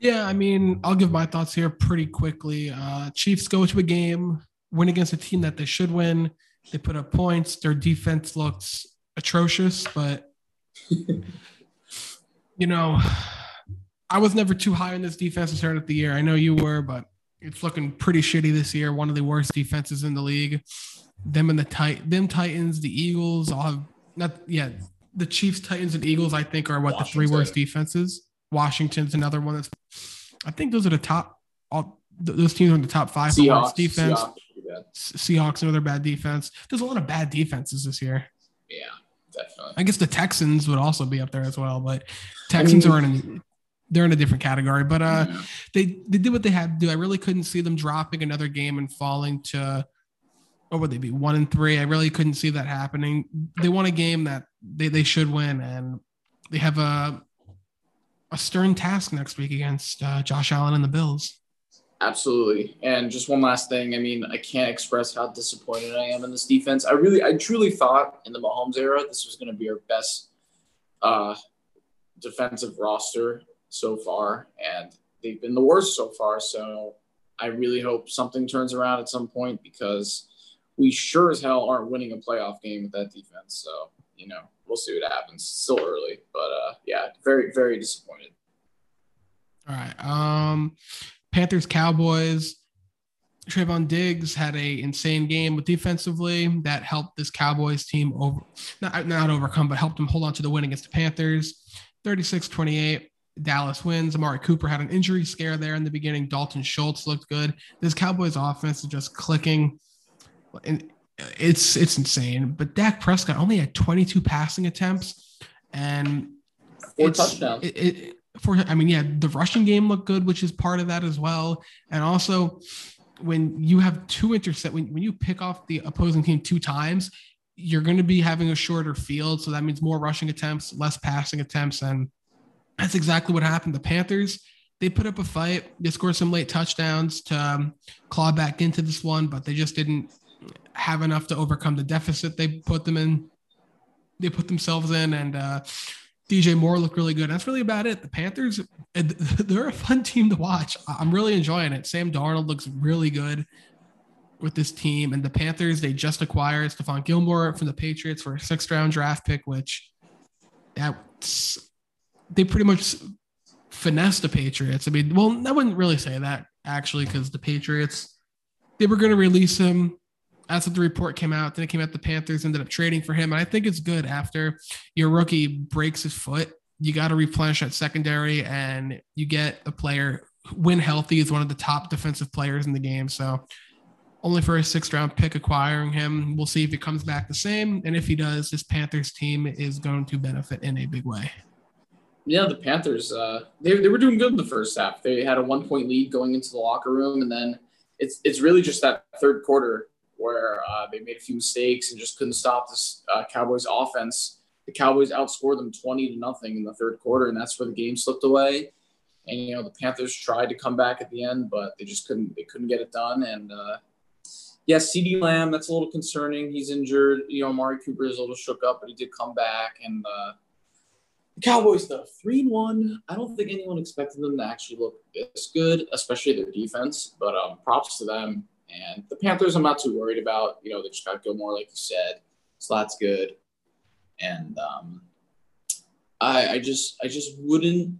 Yeah, I mean, I'll give my thoughts here pretty quickly. Uh, Chiefs go to a game, win against a team that they should win. They put up points. Their defense looks atrocious, but you know, I was never too high on this defense to start of the year. I know you were, but it's looking pretty shitty this year. One of the worst defenses in the league. Them and the tit- them Titans, the Eagles all have not yeah. The Chiefs, Titans, and Eagles, I think, are what Washington. the three worst defenses. Washington's another one that's. I think those are the top. All those teams are in the top five Seahawks, worst defense. Seahawks, Seahawks, another bad defense. There's a lot of bad defenses this year. Yeah definitely. I guess the Texans would also be up there as well, but Texans I mean, are in they're in a different category. But uh, yeah. they they did what they had to do. I really couldn't see them dropping another game and falling to what would they be one and three? I really couldn't see that happening. They won a game that they, they should win, and they have a a stern task next week against uh, Josh Allen and the Bills. Absolutely. And just one last thing. I mean, I can't express how disappointed I am in this defense. I really, I truly thought in the Mahomes era, this was going to be our best uh, defensive roster so far. And they've been the worst so far. So I really hope something turns around at some point because we sure as hell aren't winning a playoff game with that defense. So, you know, we'll see what happens. still early. But uh, yeah, very, very disappointed. All right. Um, Panthers Cowboys. Trevon Diggs had a insane game with defensively that helped this Cowboys team over not, not overcome, but helped them hold on to the win against the Panthers. 36-28. Dallas wins. Amari Cooper had an injury scare there in the beginning. Dalton Schultz looked good. This Cowboys offense is just clicking. And it's it's insane. But Dak Prescott only had 22 passing attempts and four touchdowns. It, it, for I mean, yeah, the rushing game looked good, which is part of that as well. And also, when you have two intercept, when, when you pick off the opposing team two times, you're going to be having a shorter field. So that means more rushing attempts, less passing attempts. And that's exactly what happened. The Panthers, they put up a fight. They scored some late touchdowns to um, claw back into this one, but they just didn't have enough to overcome the deficit they put them in. They put themselves in. And, uh, DJ Moore looked really good. That's really about it. The Panthers, they're a fun team to watch. I'm really enjoying it. Sam Darnold looks really good with this team. And the Panthers, they just acquired Stephon Gilmore from the Patriots for a sixth round draft pick, which that's they pretty much finessed the Patriots. I mean, well, I wouldn't really say that actually, because the Patriots, they were going to release him that's what the report came out. Then it came out the Panthers ended up trading for him. And I think it's good after your rookie breaks his foot. You got to replenish that secondary and you get a player when healthy is one of the top defensive players in the game. So only for a sixth round pick acquiring him. We'll see if he comes back the same. And if he does, this Panthers team is going to benefit in a big way. Yeah, the Panthers, uh, they, they were doing good in the first half. They had a one point lead going into the locker room. And then it's, it's really just that third quarter where uh, they made a few mistakes and just couldn't stop this uh, Cowboys offense. The Cowboys outscored them 20 to nothing in the third quarter, and that's where the game slipped away. And you know the Panthers tried to come back at the end, but they just couldn't. They couldn't get it done. And uh, yes, yeah, CeeDee Lamb, that's a little concerning. He's injured. You know, Amari Cooper is a little shook up, but he did come back. And uh, the Cowboys, though, three and one. I don't think anyone expected them to actually look this good, especially their defense. But um, props to them. And the Panthers, I'm not too worried about. You know, they just got to go more, like you said. That's good. And um, I, I just, I just wouldn't,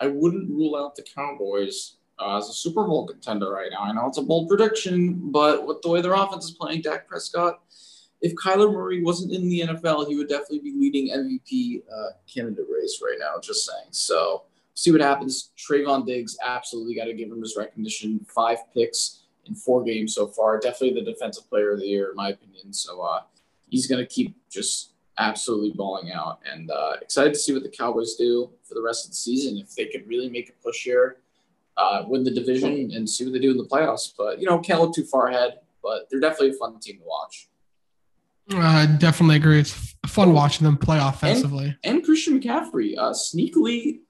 I wouldn't rule out the Cowboys uh, as a Super Bowl contender right now. I know it's a bold prediction, but with the way their offense is playing, Dak Prescott, if Kyler Murray wasn't in the NFL, he would definitely be leading MVP uh, candidate race right now. Just saying. So see what happens. Trevon Diggs, absolutely got to give him his recognition. Five picks in four games so far. Definitely the defensive player of the year, in my opinion. So uh, he's going to keep just absolutely balling out. And uh, excited to see what the Cowboys do for the rest of the season. If they could really make a push here, uh, win the division, and see what they do in the playoffs. But, you know, can't look too far ahead, but they're definitely a fun team to watch. I definitely agree. It's fun watching them play offensively. And, and Christian McCaffrey, uh, sneakily,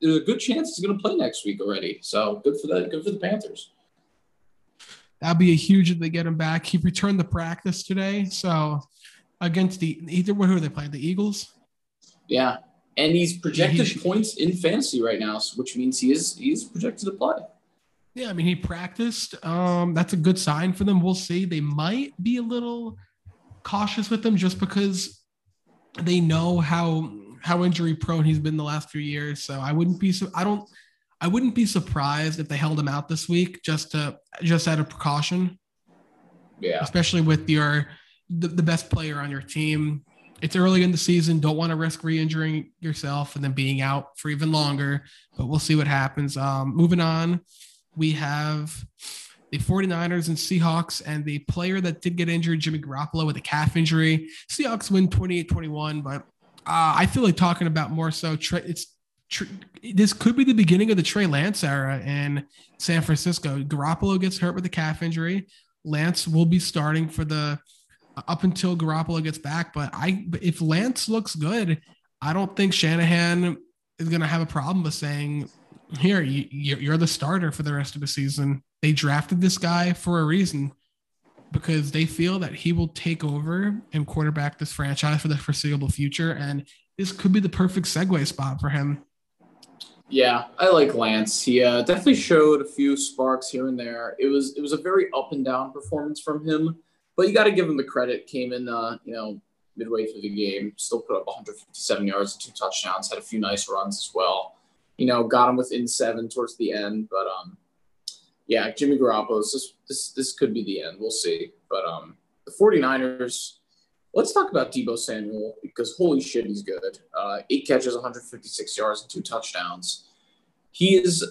there's a good chance he's going to play next week already. So good for the good for the Panthers. That'd be a huge if they get him back. He returned to practice today, so against the either who are they playing? The Eagles. Yeah, and he's projected yeah, he points in fantasy right now, which means he is he's projected to play. Yeah, I mean he practiced. Um, that's a good sign for them. We'll see. They might be a little cautious with him just because they know how how injury prone he's been the last few years. So I wouldn't be so I don't I wouldn't be surprised if they held him out this week just to just out of precaution. Yeah. Especially with your the, the best player on your team. It's early in the season. Don't want to risk re-injuring yourself and then being out for even longer. But we'll see what happens. Um, moving on, we have the 49ers and Seahawks, and the player that did get injured, Jimmy Garoppolo, with a calf injury. Seahawks win 28 21, but uh, I feel like talking about more so, it's this could be the beginning of the Trey Lance era in San Francisco. Garoppolo gets hurt with a calf injury. Lance will be starting for the up until Garoppolo gets back. But I, if Lance looks good, I don't think Shanahan is going to have a problem with saying, "Here, you, you're the starter for the rest of the season." They drafted this guy for a reason because they feel that he will take over and quarterback this franchise for the foreseeable future. And this could be the perfect segue spot for him yeah, I like Lance. He uh, definitely showed a few sparks here and there. It was it was a very up and down performance from him, but you got to give him the credit. Came in, uh, you know, midway through the game, still put up 157 yards and two touchdowns. Had a few nice runs as well. You know, got him within seven towards the end, but um, yeah, Jimmy Garoppolo. This this this could be the end. We'll see. But um, the 49ers Let's talk about Deebo Samuel because holy shit, he's good. Uh, eight catches, 156 yards, and two touchdowns. He is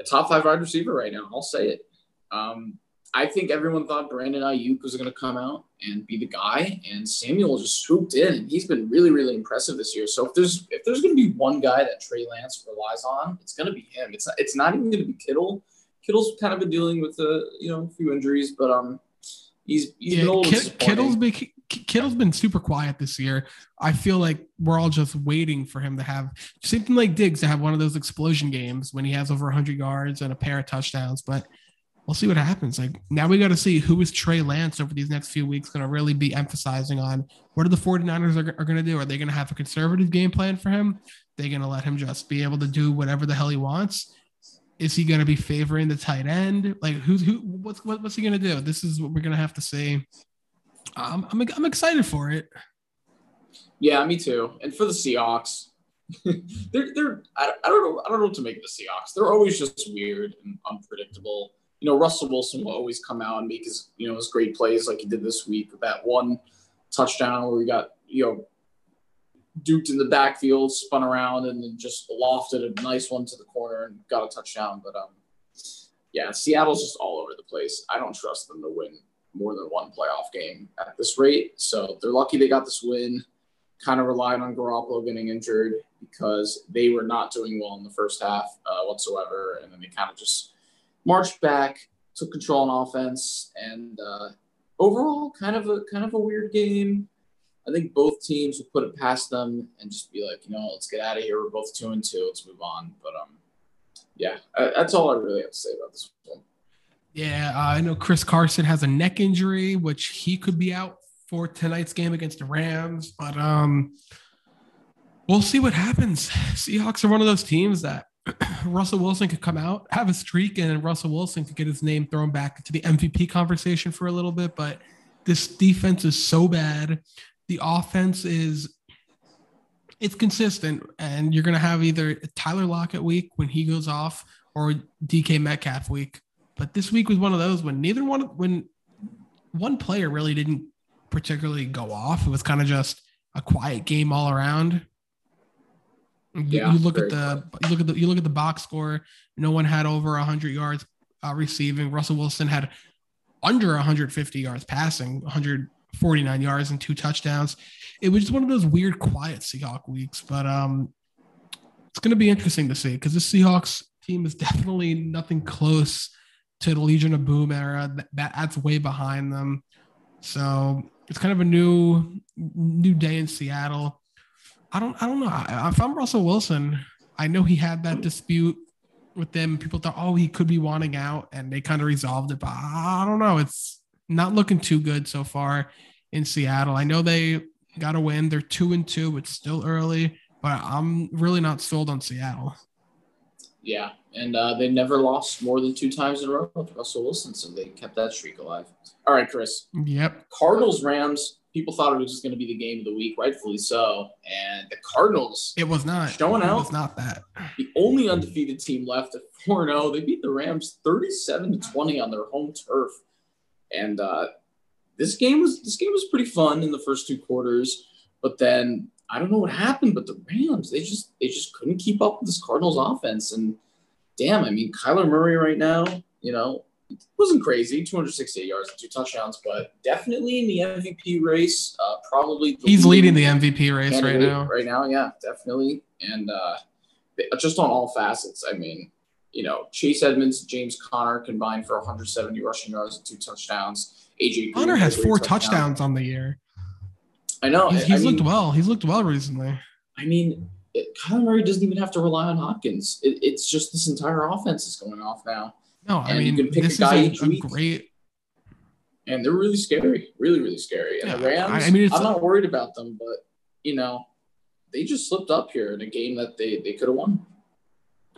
a top five wide receiver right now. I'll say it. Um, I think everyone thought Brandon Aiyuk was going to come out and be the guy, and Samuel just swooped in, and he's been really, really impressive this year. So if there's if there's going to be one guy that Trey Lance relies on, it's going to be him. It's not, it's not even going to be Kittle. Kittle's kind of been dealing with a you know a few injuries, but um, he's he's yeah, Kit- Kittle's been Kittle's been super quiet this year. I feel like we're all just waiting for him to have something like Diggs to have one of those explosion games when he has over 100 yards and a pair of touchdowns. But we'll see what happens. Like now we got to see who is Trey Lance over these next few weeks going to really be emphasizing on. What are the 49ers are, are going to do? Are they going to have a conservative game plan for him? They're going to let him just be able to do whatever the hell he wants. Is he going to be favoring the tight end? Like who's who? What's what, what's he going to do? This is what we're going to have to see I'm, I'm, I'm excited for it. Yeah, me too. And for the Seahawks, they're they're I, I don't know I don't know what to make of the Seahawks. They're always just weird and unpredictable. you know, Russell Wilson will always come out and make his, you know, his great plays like he did this week with that one touchdown where he got, you know, duped in the backfield, spun around, and then just lofted a nice one to the corner and got a touchdown. But um, yeah, Seattle's just all over the place. I don't trust them to win more than one playoff game at this rate. So they're lucky they got this win. Kind of relied on Garoppolo getting injured because they were not doing well in the first half uh, whatsoever, and then they kind of just marched back, took control on offense, and uh, overall, kind of a kind of a weird game. I think both teams would put it past them and just be like, you know, let's get out of here. We're both two and two. Let's move on. But um, yeah, that's all I really have to say about this one. Yeah, uh, I know Chris Carson has a neck injury, which he could be out for tonight's game against the Rams. But um, we'll see what happens. Seahawks are one of those teams that Russell Wilson could come out, have a streak, and Russell Wilson could get his name thrown back into the MVP conversation for a little bit. But this defense is so bad the offense is it's consistent, and you're going to have either Tyler Lockett week when he goes off or DK Metcalf week. But this week was one of those when neither one when one player really didn't particularly go off. It was kind of just a quiet game all around. Yeah, you, look at the you look at the you look at the box score. No one had over 100 yards uh, receiving. Russell Wilson had under 150 yards passing, 149 yards and two touchdowns. It was just one of those weird, quiet Seahawk weeks, but um, it's going to be interesting to see because the Seahawks team is definitely nothing close to the Legion of Boom era. That, that's way behind them. So it's kind of a new new day in Seattle. I don't I don't know. If I'm Russell Wilson, I know he had that dispute with them. People thought, oh, he could be wanting out, and they kind of resolved it. But I don't know. It's not looking too good so far in Seattle. I know they got a win. They're two and two. It's still early, but I'm really not sold on Seattle. Yeah, and uh, they never lost more than two times in a row with Russell Wilson, so they kept that streak alive. All right, Chris. Yep. Cardinals Rams. People thought it was just going to be the game of the week, rightfully so. And the Cardinals. It was not showing out. It was not that. The only undefeated team left at four zero. Oh. They beat the Rams thirty-seven to twenty on their home turf. And uh, this game was this game was pretty fun in the first two quarters, but then I don't know what happened, but the Rams they just they just couldn't keep up with this Cardinals offense. And damn, I mean Kyler Murray right now, you know, wasn't crazy, 268 yards and two touchdowns, but definitely in the MVP race. Uh, probably he's leading the MVP race right now. Right now, yeah, definitely, and uh, just on all facets. I mean, you know, Chase Edmonds, James Conner combined for 170 rushing yards and two touchdowns. AJ Conner has four touchdowns on the year. I know. He's, he's looked mean, well. He's looked well recently. I mean, it, Kyler Murray doesn't even have to rely on Hopkins. It, it's just this entire offense is going off now. No, I mean, you can pick this a guy is a, a great. And they're really scary, really, really scary. And yeah, the Rams, I mean, I'm not worried about them, but you know, they just slipped up here in a game that they they could have won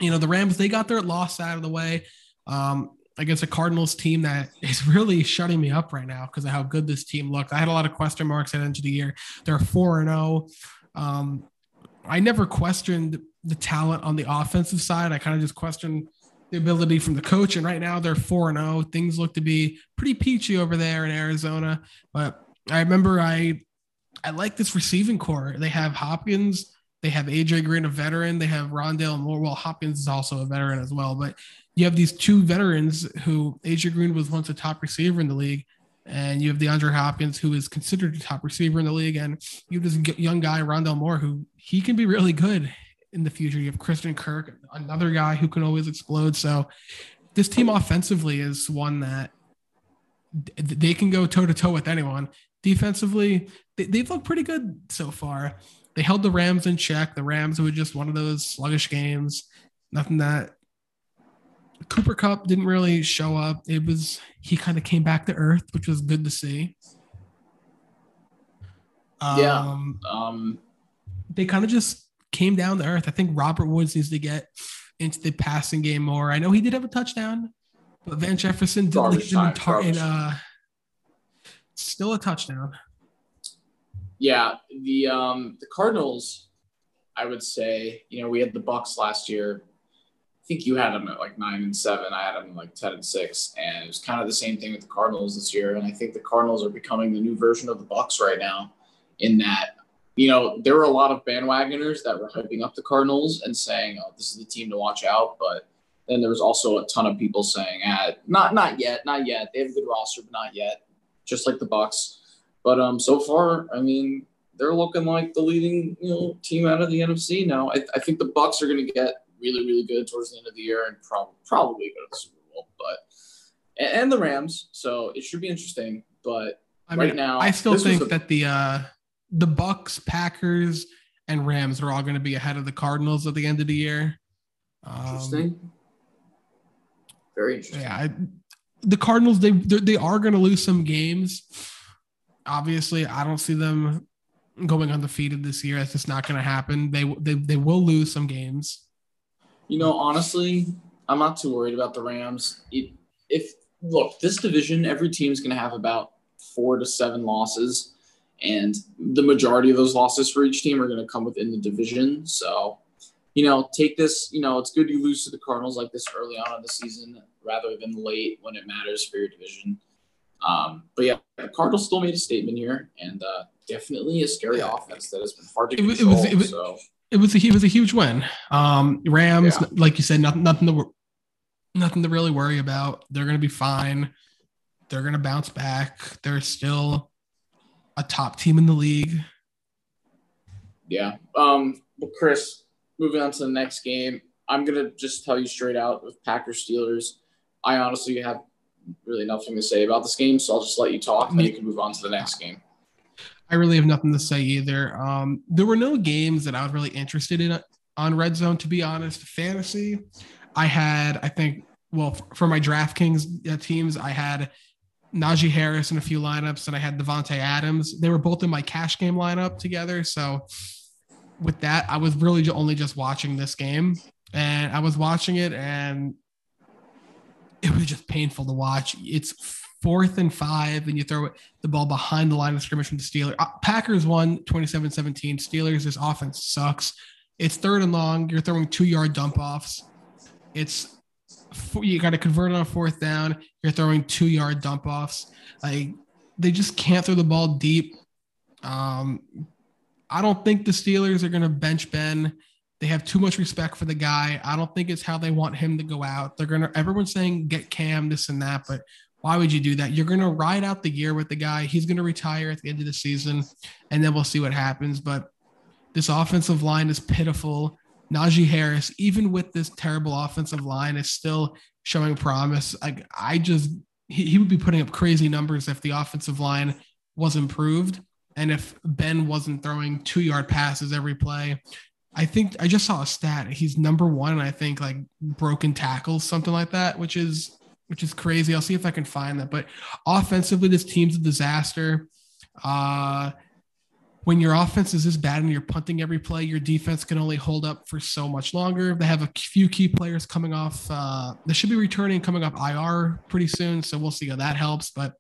you know, the Rams, they got their loss out of the way um, against a Cardinals team that is really shutting me up right now because of how good this team looked. I had a lot of question marks at the end of the year. They're 4 and 0. Um, I never questioned the talent on the offensive side. I kind of just questioned the ability from the coach. And right now they're 4 and 0. Things look to be pretty peachy over there in Arizona. But I remember I I like this receiving corps. They have Hopkins, they have AJ Green, a veteran. They have Rondale Moore. Well, Hopkins is also a veteran as well. But you have these two veterans who AJ Green was once a top receiver in the league. And you have DeAndre Hopkins, who is considered a top receiver in the league. And you have this young guy, Rondale Moore, who he can be really good in the future. You have Christian Kirk, another guy who can always explode. So this team offensively is one that they can go toe to toe with anyone. Defensively, they, have looked pretty good so far they held the Rams in check. The Rams were just one of those sluggish games. Nothing that Cooper Kupp didn't really show up. It was he kind of came back to earth, which was good to see. Yeah. Um, um they kind of just came down to earth. I think Robert Woods needs to get into the passing game more. I know he did have a touchdown, but Van Jefferson did lead them tar- in uh, still a touchdown. Yeah, the um, the Cardinals, I would say, you know, we had the Bucks last year think you had them at like nine and seven. I had them like ten and six, and it was kind of the same thing with the Cardinals this year. And I think the Cardinals are becoming the new version of the Bucks right now, in that you know there were a lot of bandwagoners that were hyping up the Cardinals and saying, "Oh, this is the team to watch out," but then there was also a ton of people saying, ah, "Not, not yet, not yet. They have a good roster, but not yet." Just like the Bucks, but um, so far, I mean, they're looking like the leading you know team out of the NFC now. I, I think the Bucks are going to get really, really good towards the end of the year and prob- probably go to the Super Bowl. But and, the Rams, so it should be interesting. But I right now, I still think a, that the uh, the Bucks, Packers, and Rams are all going to be ahead of the Cardinals at the end of the year. Um, interesting. Very interesting. Yeah, I, the Cardinals they they are going to lose some games. Obviously, I don't see them going undefeated this year. That's just not going to happen. They they they will lose some games. You know, honestly, I'm not too worried about the Rams. It, if look, this division, every team's going to have about four to seven losses, and the majority of those losses for each team are going to come within the division. So, you know, take this. You know, it's good you lose to the Cardinals like this early on in the season rather than late when it matters for your division. Um, but yeah, the Cardinals still made a statement here, and uh, definitely a scary offense that has been hard to control. It was, it was, so it was a, it was a huge win. Um, Rams, yeah. like you said, nothing, nothing to, nothing to really worry about. They're going to be fine. They're going to bounce back. They're still a top team in the league. Yeah. Um, but Chris, moving on to the next game, I'm going to just tell you straight out with Packers Steelers. I honestly have really nothing to say about this game, so I'll just let you talk, and then you can move on to the next game. I really have nothing to say either. Um, there were no games that I was really interested in on Red Zone, to be honest. Fantasy, I had, I think, well, for my DraftKings uh, teams, I had Najee Harris in a few lineups, and I had Davante Adams. They were both in my cash game lineup together. So with that, I was really only just watching this game, and I was watching it, and it was just painful to watch. It's fourth and five, and you throw the ball behind the line of scrimmage from the Steelers. Uh, Packers won 27 17. Steelers, this offense sucks. It's third and long. You're throwing two yard dump offs. It's you got to convert on fourth down. You're throwing two yard dump offs. Like they just can't throw the ball deep. Um, I don't think the Steelers are going to bench Ben. They have too much respect for the guy. I don't think it's how they want him to go out. They're to, everyone's saying get Cam, this and that, but why would you do that? You're going to ride out the year with the guy. He's going to retire at the end of the season, and then we'll see what happens. But this offensive line is pitiful. Najee Harris, even with this terrible offensive line, is still showing promise. Like I just, he, he would be putting up crazy numbers if the offensive line was improved and if Ben wasn't throwing two yard passes every play. I think I just saw a stat. He's number one, I think, like broken tackles, something like that, which is which is crazy. I'll see if I can find that. But offensively, this team's a disaster. Uh, when your offense is this bad and you're punting every play, your defense can only hold up for so much longer. They have a few key players coming off. Uh, they should be returning coming up IR pretty soon, so we'll see how that helps. But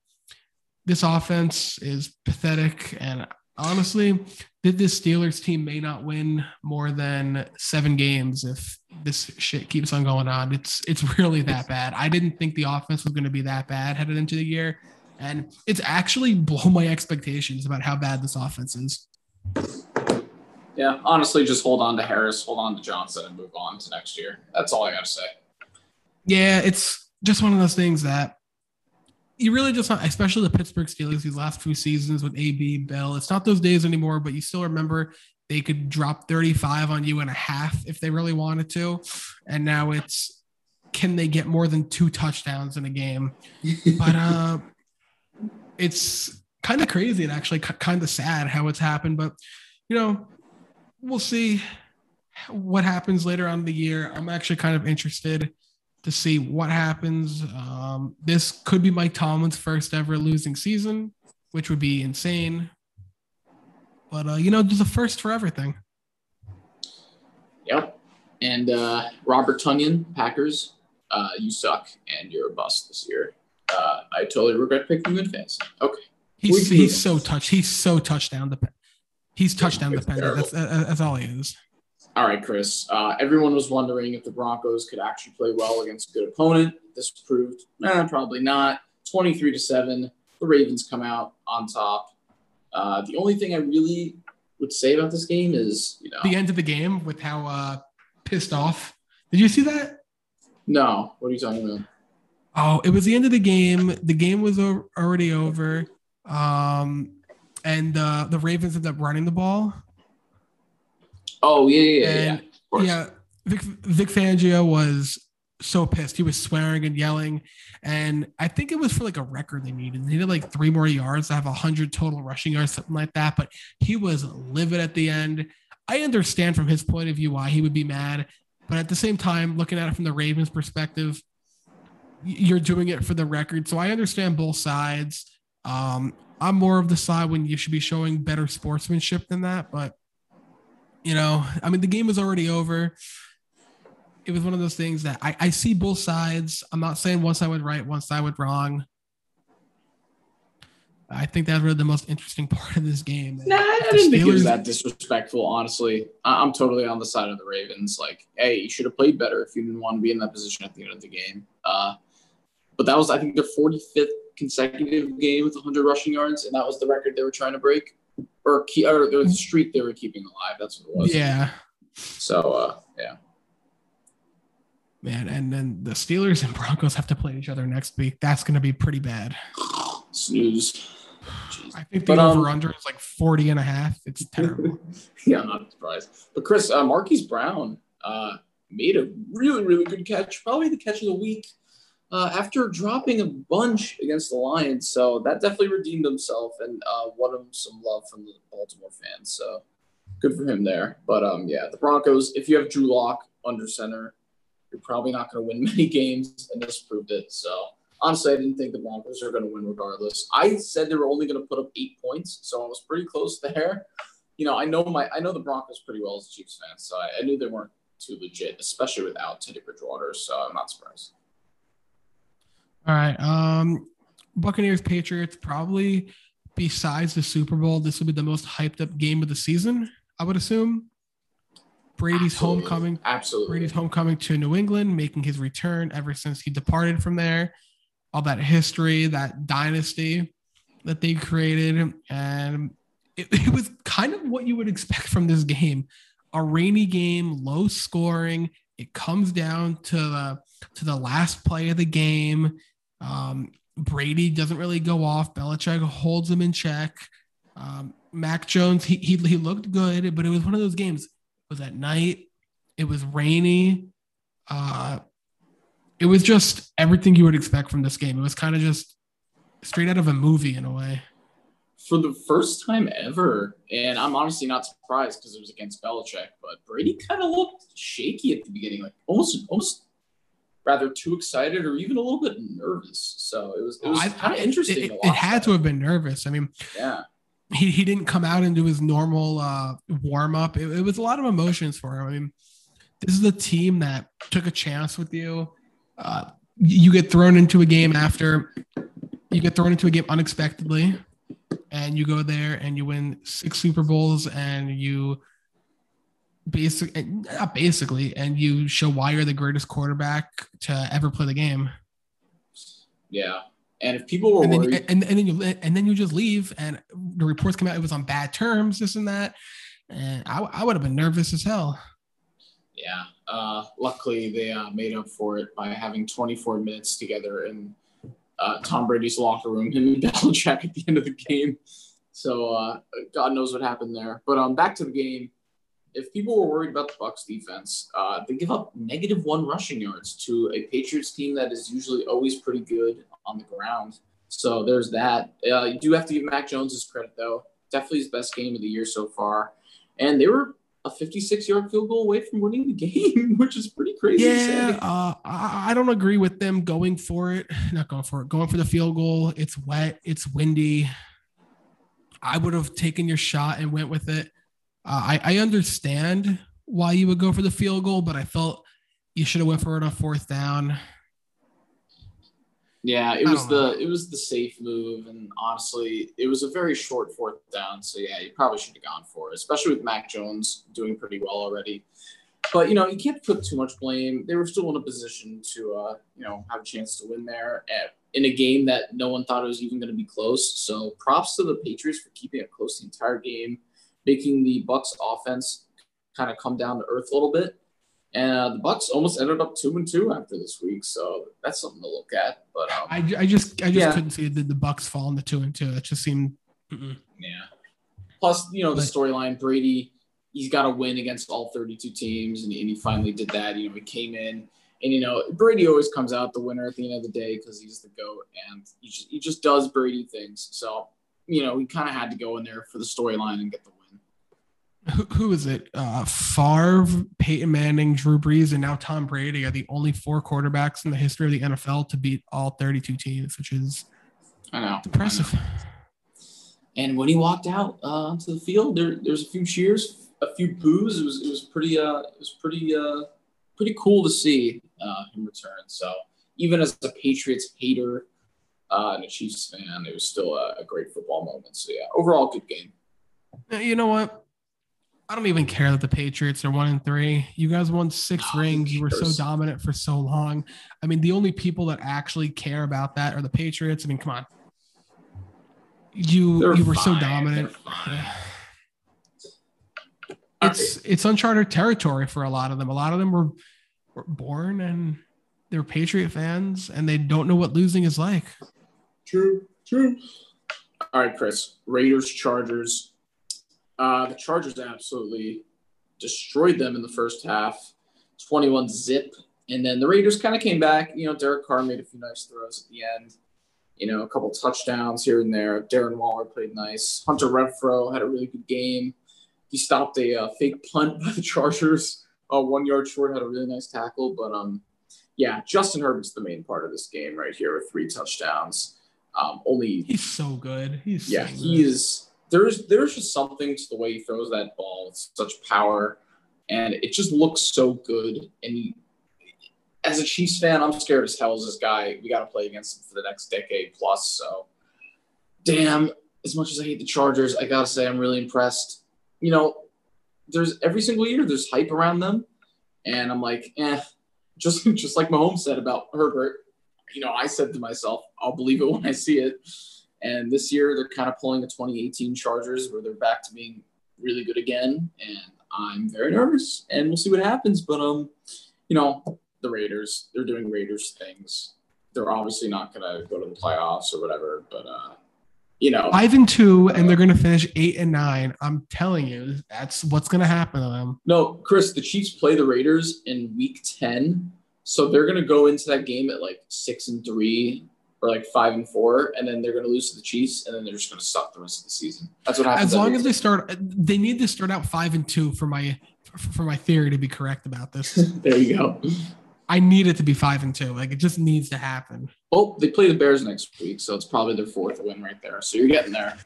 this offense is pathetic, and honestly, this Steelers team may not win more than seven games if this shit keeps on going on. It's it's really that bad. I didn't think the offense was going to be that bad headed into the year, and it's actually blown my expectations about how bad this offense is. Yeah, honestly, just hold on to Harris, hold on to Johnson, and move on to next year. That's all I got to say. Yeah, it's just one of those things that you really just, especially the Pittsburgh Steelers, these last few seasons with AB Bell. It's not those days anymore, but you still remember they could drop 35 on you and a half if they really wanted to. And now it's can they get more than two touchdowns in a game? but uh, it's kind of crazy and actually kind of sad how it's happened. But you know, we'll see what happens later on in the year. I'm actually kind of interested to see what happens. Um, this could be Mike Tomlin's first ever losing season, which would be insane. But uh, you know, there's a first for everything. Yep. And uh, Robert Tonyan, Packers, uh, you suck and you're a bust this year. Uh, I totally regret picking you in fantasy. Okay. He's he's so touched. He's so touchdown dependent. He's touchdown dependent. That's that's all he is. All right, Chris. Uh, everyone was wondering if the Broncos could actually play well against a good opponent. This proved, eh, probably not. 23 to 7. The Ravens come out on top. Uh, the only thing I really would say about this game is, you know, The end of the game with how uh, pissed off. Did you see that? no. What are you talking about? Oh, it was the end of the game. The game was already over. Um, and uh, the Ravens ended up running the ball. Oh yeah, yeah, yeah. yeah. And course. yeah, Vic, Vic Fangio was so pissed. He was swearing and yelling. And I think it was for like a record they needed. They needed like three more yards to have a 100 total rushing yards, something like that. But he was livid at the end. I understand from his point of view why he would be mad. But at the same time, looking at it from the Ravens' perspective, you're doing it for the record. So I understand both sides. Um, I'm more of the side when you should be showing better sportsmanship than that. But, you know, I mean, the game was already over. It was one of those things that I, I see both sides. I'm not saying one side went right, one side went wrong. I think that's really the most interesting part of this game. Nah, I didn't think it was that disrespectful. Honestly, I'm totally on the side of the Ravens. Like, hey, you should have played better if you didn't want to be in that position at the end of the game. Uh, but that was, I think, their 45th consecutive game with 100 rushing yards, and that was the record they were trying to break, or or the streak they were keeping alive. That's what it was. Yeah, So, uh, yeah. man. And then the Steelers and Broncos have to play each other next week. That's going to be pretty bad. Snooze. Jeez. I think the But, um, over under is like 40 and a half. It's terrible. yeah, I'm not surprised. But Chris, uh, Marquise Brown uh, made a really, really good catch, probably the catch of the week, uh, after dropping a bunch against the Lions. So that definitely redeemed himself and uh, won him some love from the Baltimore fans. So good for him there. But um, yeah, the Broncos, if you have Drew Lock under center, you're probably not going to win many games, and this proved it. So honestly, I didn't think the Broncos are going to win regardless. I said they were only going to put up eight points, so I was pretty close there you know, I know my I know the Broncos pretty well as a Chiefs fan, so I, I knew they weren't too legit, especially without Teddy Bridgewater. So I'm not surprised. All right. Um, Buccaneers Patriots probably besides the Super Bowl, this will be the most hyped up game of the season. I would assume. Brady's Absolutely. homecoming. Absolutely. Brady's homecoming to New England, making his return ever since he departed from there. All that history, that dynasty that they created, and it, it was kind of what you would expect from this game. A rainy game, low scoring. It comes down to the to the last play of the game. Um, Brady doesn't really go off. Belichick holds him in check. Um, Mac Jones, he, he he looked good, but it was one of those games. It was at night. It was rainy. Uh, it was just everything you would expect from this game. It was kind of just straight out of a movie in a way. For the first time ever, and I'm honestly not surprised because it was against Belichick, but Brady kind of looked shaky at the beginning, like almost almost rather too excited or even a little bit nervous. So it was it was kind of interesting. It, it had that. to have been nervous. I mean, Yeah. he, he didn't come out and do his normal uh, warm up. It, it was a lot of emotions for him. I mean, this is a team that took a chance with you. Uh, you get thrown into a game after you get thrown into a game unexpectedly, and you go there and you win six Super Bowls and you basically not basically and you show why you're the greatest quarterback to ever play the game. Yeah. And if people were and then, worried, and, and then you and then you just leave and the reports come out it was on bad terms this and that and i, I would have been nervous as hell Yeah. Uh, luckily, they uh, made up for it by having 24 minutes together in uh, Tom Brady's locker room, him and Belichick at the end of the game. So uh, God knows what happened there. But um, back to the game. If people were worried about the Bucks defense, uh, they give up negative one rushing yards to a Patriots team that is usually always pretty good on the ground. So there's that. Uh, you do have to give Mac Jones his credit, though. Definitely his best game of the year so far. And they were a 56 yard field goal away from winning the game, which is pretty crazy. yeah uh, I, I don't agree with them going for it not going for it going for the field goal it's wet it's windy i would have taken your shot and went with it uh, I, I understand why you would go for the field goal but i felt you should have went for it on fourth down Yeah, it was the it was the safe move, and honestly, it was a very short fourth down. So yeah, you probably should have gone for it, especially with Mac Jones doing pretty well already. But you know, you can't put too much blame. They were still in a position to uh, you know have a chance to win there at, in a game that no one thought it was even going to be close. So props to the Patriots for keeping it close the entire game, making the Bucks offense kind of come down to earth a little bit. And uh, the Bucks almost ended up two and two after this week, so that's something to look at. But um, I, I just I just yeah. couldn't see the, the Bucks fall in the two and two. That just seemed mm-mm. yeah. Plus, you know, the storyline Brady, he's got to win against all 32 teams, and, and he finally did that. You know, he came in, and you know, Brady always comes out the winner at the end of the day because he's the goat, and he just he just does Brady things. So, you know, he kind of had to go in there for the storyline and get the who, who is it? Uh, Favre, Peyton Manning, Drew Brees, and now Tom Brady are the only four quarterbacks in the history of the NFL to beat all 32 teams, which is I know impressive. I know. And when he walked out uh, onto the field, there there's a few cheers, a few boos. It was it was pretty uh it was pretty uh pretty cool to see uh, him return. So even as a Patriots hater uh, and a Chiefs fan, it was still a, a great football moment. So yeah, overall good game. You know what? I don't even care that the Patriots are one and three. You guys won six oh, rings. You were so dominant for so long. I mean, the only people that actually care about that are the Patriots. I mean, come on. You They're you were fine. so dominant. It's it's uncharted territory for a lot of them. A lot of them were, were born and they're Patriot fans and they don't know what losing is like. True, true. All right, Chris. Raiders, Chargers. Uh, the Chargers absolutely destroyed them in the first half, 21 zip. And then the Raiders kind of came back. You know, Derek Carr made a few nice throws at the end. You know, a couple touchdowns here and there. Darren Waller played nice. Hunter Renfrow had a really good game. He stopped a uh, fake punt by the Chargers, uh, one yard short, had a really nice tackle. But um, yeah, Justin Herbert's the main part of this game right here with three touchdowns. Um, only he's so good. He's yeah, so good. he is there's there's just something to the way he throws that ball with such power, and it just looks so good. And as a Chiefs fan, I'm scared as hell as this guy. We got to play against him for the next decade plus. So, damn. As much as I hate the Chargers, I gotta say I'm really impressed. You know, there's every single year there's hype around them, and I'm like, eh. Just just like Mahomes said about Herbert, you know, I said to myself, I'll believe it when I see it. And this year, they're kind of pulling the 2018 Chargers where they're back to being really good again. And I'm very nervous, and we'll see what happens. But um, you know, the Raiders, they're doing Raiders things. They're obviously not gonna go to the playoffs or whatever. But uh, you know, five and two, and they're gonna finish eight and nine. I'm telling you, that's what's gonna happen to them. No, Chris, the Chiefs play the Raiders in Week Ten, so they're gonna go into that game at like six and three or like five and four, and then they're going to lose to the Chiefs, and then they're just going to suck the rest of the season. That's what happens. As long as they start, they need to start out five and two for my for my theory to be correct about this. there you go. I need it to be five and two. Like it just needs to happen. Well, they play the Bears next week, so it's probably their fourth win right there. So you're getting there.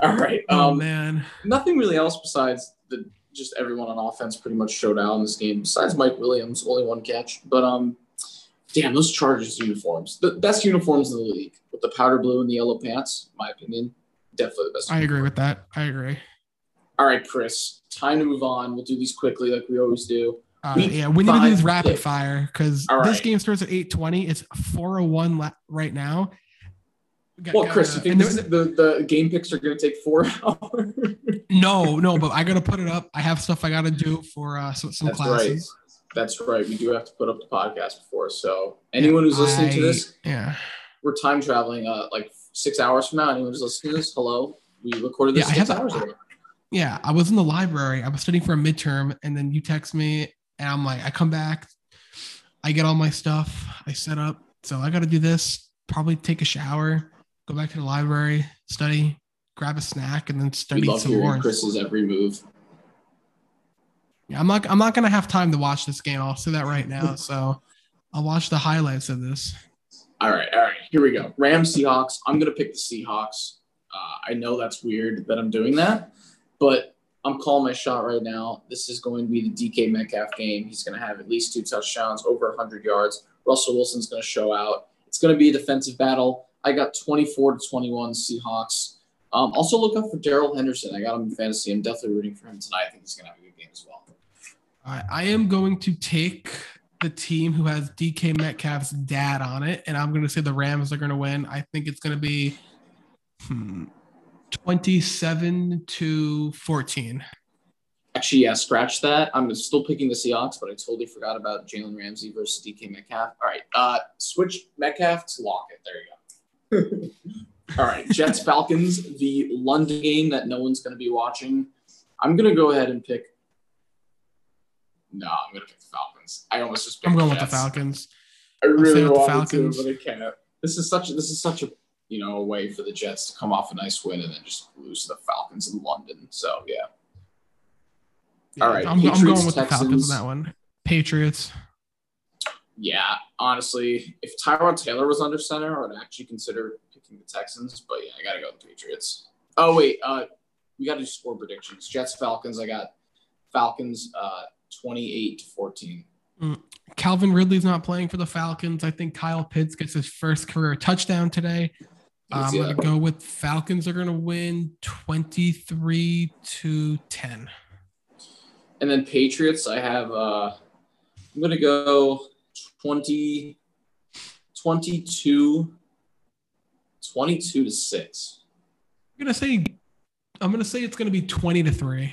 All right. Oh um, man. Nothing really else besides the just everyone on offense pretty much showed out in this game. Besides Mike Williams, only one catch. But um, damn, those Chargers uniforms, the best uniforms in the league with the powder blue and the yellow pants, my opinion, definitely the best. I agree with that. I agree. All right, Chris, time to move on. We'll do these quickly like we always do. Uh, yeah, we need to do this rapid fire because right. this game starts at 8:20. It's 4:01 la- right now. Got, well, Chris, you think this, the, the game picks are going to take four hours? no, no, but I got to put it up. I have stuff I got to do for uh, some, some classes. Right. That's right. We do have to put up the podcast before. So anyone who's listening I, to this, yeah, we're time traveling. Uh, like six hours from now. Anyone who's listening to this, hello. We recorded this yeah, six hours ago. Yeah, I was in the library. I was studying for a midterm, and then you text me, and I'm like, I come back, I get all my stuff, I set up. So I got to do this. Probably take a shower, go back to the library, study, grab a snack, and then study we love some more. Chris's every move. Yeah, I'm not. I'm not gonna have time to watch this game. I'll say that right now. So I'll watch the highlights of this. All right, all right. Here we go. Rams Seahawks. I'm gonna pick the Seahawks. Uh, I know that's weird that I'm doing that, but I'm calling my shot right now. This is going to be the DK Metcalf game. He's going to have at least two touchdowns, over 100 yards. Russell Wilson's going to show out. It's going to be a defensive battle. I got 24 to 21 Seahawks. Um, also, look up for Darrell Henderson. I got him in fantasy. I'm definitely rooting for him tonight. I think he's going to have a good game as well. I, I am going to take the team who has DK Metcalf's dad on it, and I'm going to say the Rams are going to win. I think it's going to be hmm, 27 to 14. Actually, yeah, scratch that. I'm still picking the Seahawks, but I totally forgot about Jalen Ramsey versus DK Metcalf. All right, uh, switch Metcalf to Lockett. There you go. All right, Jets Falcons, the London game that no one's going to be watching. I'm going to go ahead and pick. No, I'm going to pick the Falcons. I almost just. I'm going the with the Falcons. I really want the wanted Falcons. to, but I can't. This is such. This is such a you know a way for the Jets to come off a nice win and then just lose to the Falcons in London. So yeah. All right, I'm, I'm going with the Falcons Texans. on that one. Patriots. Yeah, honestly, if Tyrod Taylor was under center, I would actually consider picking the Texans. But yeah, I gotta go with the Patriots. Oh wait, uh, we gotta do score predictions. Jets Falcons. I got Falcons, uh, twenty-eight to fourteen. Calvin Ridley's not playing for the Falcons. I think Kyle Pitts gets his first career touchdown today. I'm going to go with Falcons are going to win 23 to 10. And then Patriots, I have. Uh, I'm gonna go 20, 22, 22 to six. I'm going to say I'm going to say it's going to be 20 to 3.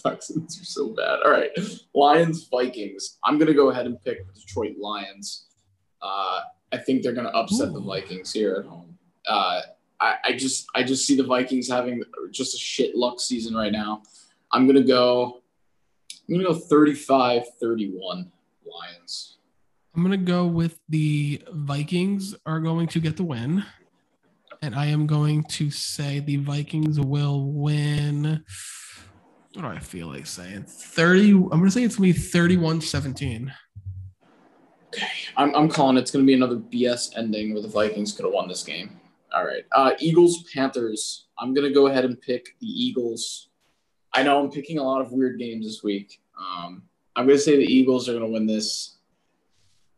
Texans are so bad. All right, Lions Vikings. I'm gonna go ahead and pick Detroit Lions. Uh, I think they're gonna upset the Vikings here at home. Uh, I, I just I just see the Vikings having just a shit luck season right now. I'm gonna go. I'm gonna go 35-31 Lions. I'm going to go with the Vikings are going to get the win. And I am going to say the Vikings will win. What do I feel like saying? 30. I'm to say it's to be 31 17. Okay, I'm, I'm calling it's to be another BS ending where the Vikings could have won this game. All right, uh, Eagles Panthers. I'm to go ahead and pick the Eagles. I know I'm picking a lot of weird games this week. Um, I'm to say the Eagles are to win this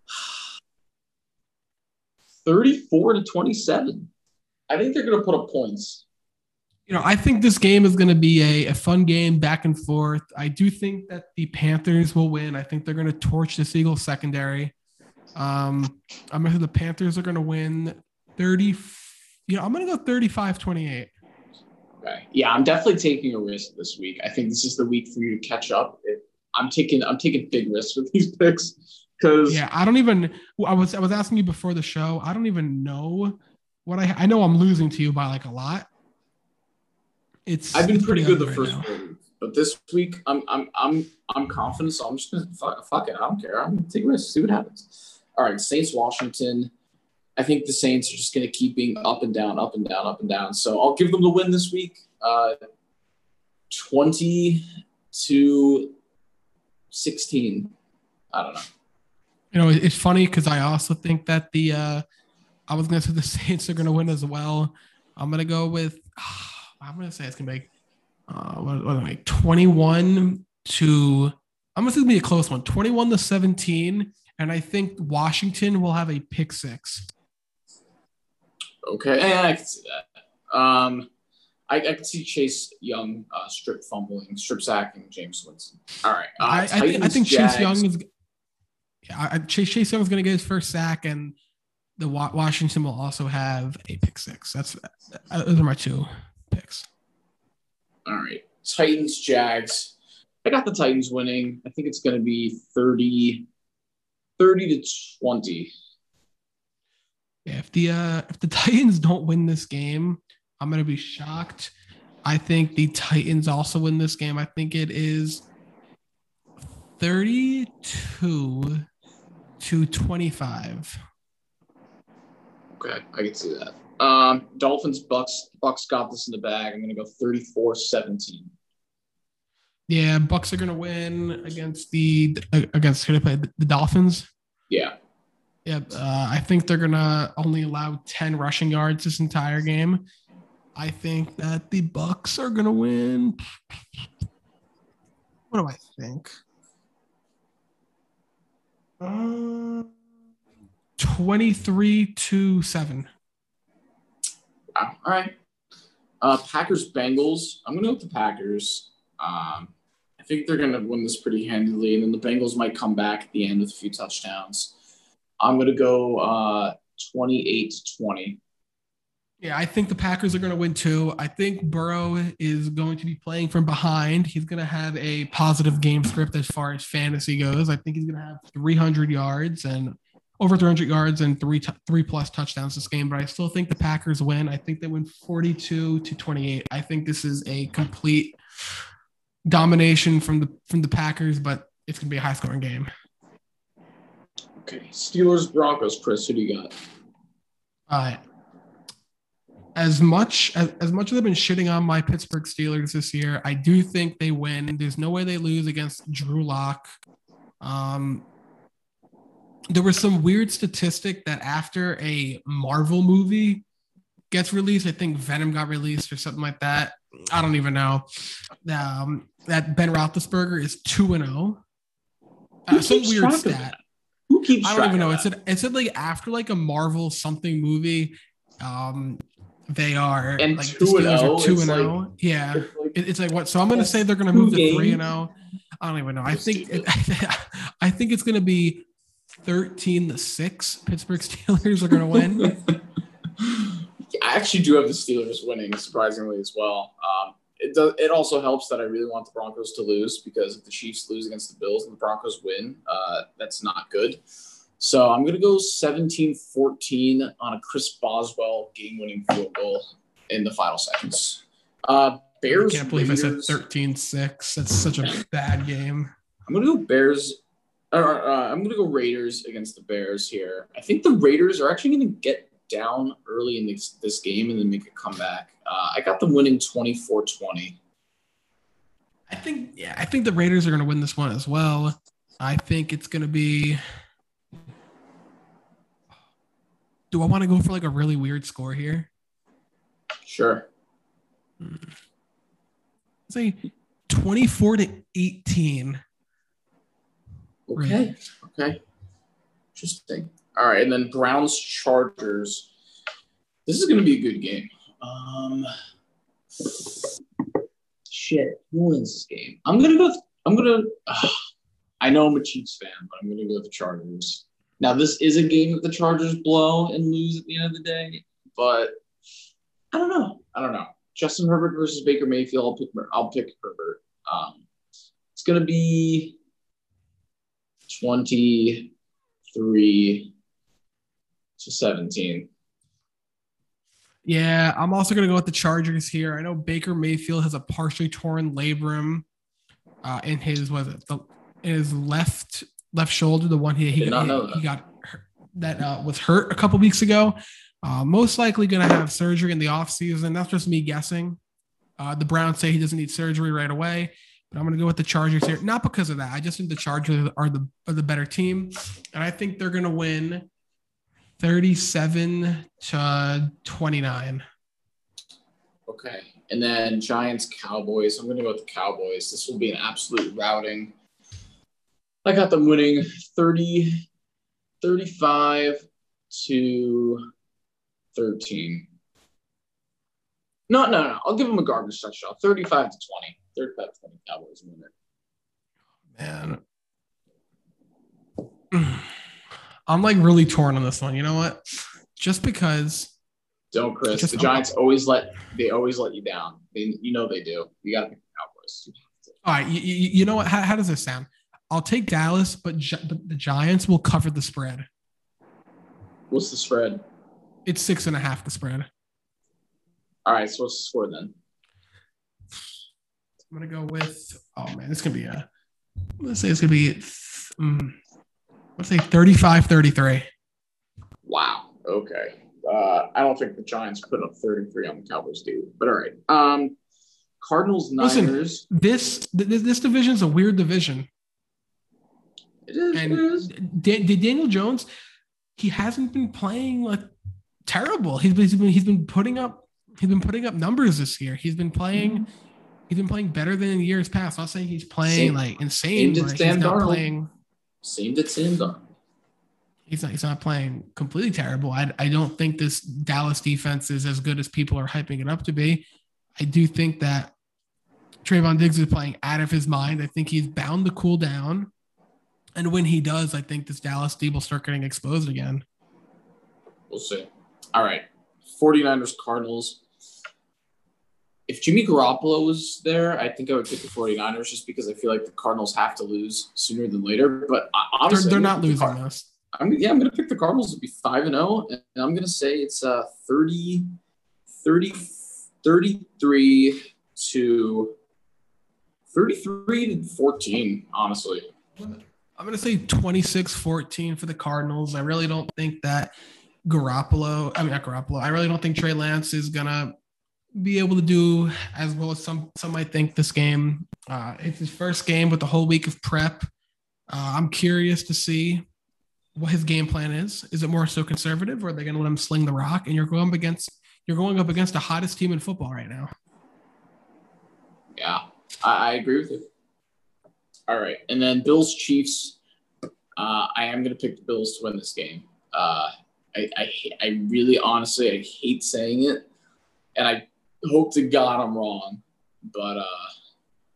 34 to 27. I think they're to put up points. You know, I think this game is going to be a, a fun game back and forth. I do think that the Panthers will win. I think they're going to torch this Eagles secondary. Um, I'm going to say the Panthers are going to win 30. You know, I'm going to go 35 28. Okay. Yeah, I'm definitely taking a risk this week. I think this is the week for you to catch up. It, I'm taking I'm taking big risks with these picks because Yeah, I don't even. I was I was asking you before the show. I don't even know what I. I know I'm losing to you by like a lot. It's. I've been it's pretty good the first right four weeks, but this week I'm I'm I'm I'm confident, so I'm just gonna fuck, fuck it. I don't care. I'm gonna take risks, see what happens. All right, Saints Washington. I think the Saints are just gonna keep being up and down, up and down, up and down. So I'll give them the win this week. Uh, Twenty to sixteen. I don't know. You know, it's funny because I also think that the. uh I was gonna say the Saints are gonna win as well. I'm gonna go with. I'm gonna say it's gonna be. Uh, what, what am I? 21 to. I'm gonna say it's gonna be a close one. 21 to 17, and I think Washington will have a pick six. Okay, yeah, I can see that. Um, I, I can see Chase Young uh, strip fumbling, strip sacking Jameis Winston. All right, uh, I, I think I think Chase Young is. Yeah, I- Chase Chase Young is going to get his first sack, and the Washington will also have a pick six. That's uh, those are my two picks. All right, Titans, Jags. I got the Titans winning. I think it's going to be 30, 30 to 20. Yeah, if the uh, if the Titans don't win this game, I'm going to be shocked. I think the Titans also win this game. I think it is 32 to 25. Okay, I can see that. Um, Dolphins, Bucks. Bucks got this in the bag. I'm going to go 34 17. Yeah, Bucks are going to win against the against who they play the Dolphins. Yeah. Yeah, uh, I think they're gonna only allow ten rushing yards this entire game. I think that the Bucks are gonna win. What do I think? Uh, 23 to 7. Wow. All right. Uh, Packers Bengals. I'm gonna go with the Packers. Um, I think they're gonna win this pretty handily, and then the Bengals might come back at the end with a few touchdowns. I'm gonna go uh, 28 to 20. Yeah, I think the Packers are going to win too. I think Burrow is going to be playing from behind. He's going to have a positive game script as far as fantasy goes. I think he's going to have 300 yards and over 300 yards and three t- three plus touchdowns this game. But I still think the Packers win. I think they win 42 to 28. I think this is a complete domination from the from the Packers, but it's going to be a high scoring game. Okay, Steelers Broncos. Chris, who do you got? Uh, as much as, as much as I've been shitting on my Pittsburgh Steelers this year, I do think they win. There's no way they lose against Drew Lock. Um, there was some weird statistic that after a Marvel movie gets released, I think Venom got released or something like that. I don't even know. Um, that Ben Roethlisberger is two and zero. Uh, some weird stat. Who keeps? I don't even know. It said it said like after like a Marvel something movie, um, they are And like two and Steelers oh, two it's and like- zero. Yeah, It's like- it, it's like what? So I'm gonna say they're gonna move to three and zero. I don't even know. I think it, I think it's gonna be thirteen to six. Pittsburgh Steelers are gonna win. I actually do have the Steelers winning, surprisingly as well. Um, it does. It also helps that I really want the Broncos to lose because if the Chiefs lose against the Bills and the Broncos win, uh, that's not good. So I'm going to go 17-14 on a Chris Boswell game-winning field goal in the final seconds. Uh, I Bears. can't believe I said Raiders. 13-6. That's such a bad game. I'm gonna go Bears. Or, uh, I'm gonna go Raiders against the Bears here. I think the Raiders are actually gonna get down early in this, this game and then make a comeback. Uh, I got them winning 24-20. I think yeah, I think the Raiders are gonna win this one as well. I think it's gonna be. Do I want to go for like a really weird score here? Sure. Say 24 to 18. Okay. Okay. Interesting. All right, and then Browns Chargers. This is gonna be a good game. Um, shit, who wins this game? I'm gonna go. I'm gonna. Uh, I know I'm a Chiefs fan, but I'm gonna go with the Chargers. Now, this is a game that the Chargers blow and lose at the end of the day, but I don't know. I don't know. Justin Herbert versus Baker Mayfield. I'll pick. I'll pick Herbert. Um, it's gonna be 23 to 17. Yeah, I'm also gonna go with the Chargers here. I know Baker Mayfield has a partially torn labrum uh, in his was it the in his left left shoulder, the one he he, not he, know that. he got hurt, that uh, was hurt a couple weeks ago. Uh, most likely gonna have surgery in the offseason. That's just me guessing. Uh, the Browns say he doesn't need surgery right away, but I'm gonna go with the Chargers here. Not because of that. I just think the Chargers are the are the better team, and I think they're gonna win 37 to 29. Okay. And then Giants Cowboys. I'm going to go with the Cowboys. This will be an absolute routing. I got them winning 30, 35 to 13. No, no, no. I'll give them a garbage touchdown. 35 to 20. 35 to 20 Cowboys win it. Man. I'm like really torn on this one. You know what? Just because Don't, Chris. Just- the Giants always let they always let you down. They, you know they do. You got to pick the Cowboys. all right, you, you, you know what? How, how does this sound? I'll take Dallas, but, Gi- but the Giants will cover the spread. What's the spread? It's six and a half the spread. All right. So what's the score then? I'm gonna go with oh man, this could be a let's say it's gonna be um, let's say 35 33. Wow. Okay. Uh, I don't think the Giants put up 33 on the Cowboys, do. But all right. Um, Cardinals Listen. Niners. This this, this division is a weird division. It is. And it is. Da- Da- Daniel Jones, he hasn't been playing like terrible. He's been, he's been he's been putting up he's been putting up numbers this year. He's been playing he's been playing better than in years past. I'm not saying he's playing Same- like insane, same did but he's Sam not Darnold. playing. Same that Sam Darnold. he's not he's not playing completely terrible. I I don't think this Dallas defense is as good as people are hyping it up to be. I do think that Trevon Diggs is playing out of his mind. I think he's bound to cool down. And when he does, I think this Dallas D will start getting exposed again. We'll see. All right. 49ers Cardinals. If Jimmy Garoppolo was there, I think I would pick the 49ers just because I feel like the Cardinals have to lose sooner than later. But honestly, they're, they're not losing the this. I'm, yeah, I'm going to pick the Cardinals to be 5 and 0. And I'm going to say it's uh, 30, 30, 33 to 33 to 14, honestly. I'm going to say 26 14 for the Cardinals. I really don't think that Garoppolo, I mean, not Garoppolo, I really don't think Trey Lance is going to be able to do as well as some some might think this game. Uh, it's his first game with the whole week of prep. Uh, I'm curious to see what his game plan is. Is it more so conservative, or are they going to let him sling the rock? And you're going up against you're going up against the hottest team in football right now. Yeah, I, I agree with you. All right, and then Bills Chiefs. Uh, I am going to pick the Bills to win this game. Uh, I, I, I really honestly I hate saying it, and I hope to God I'm wrong, but uh,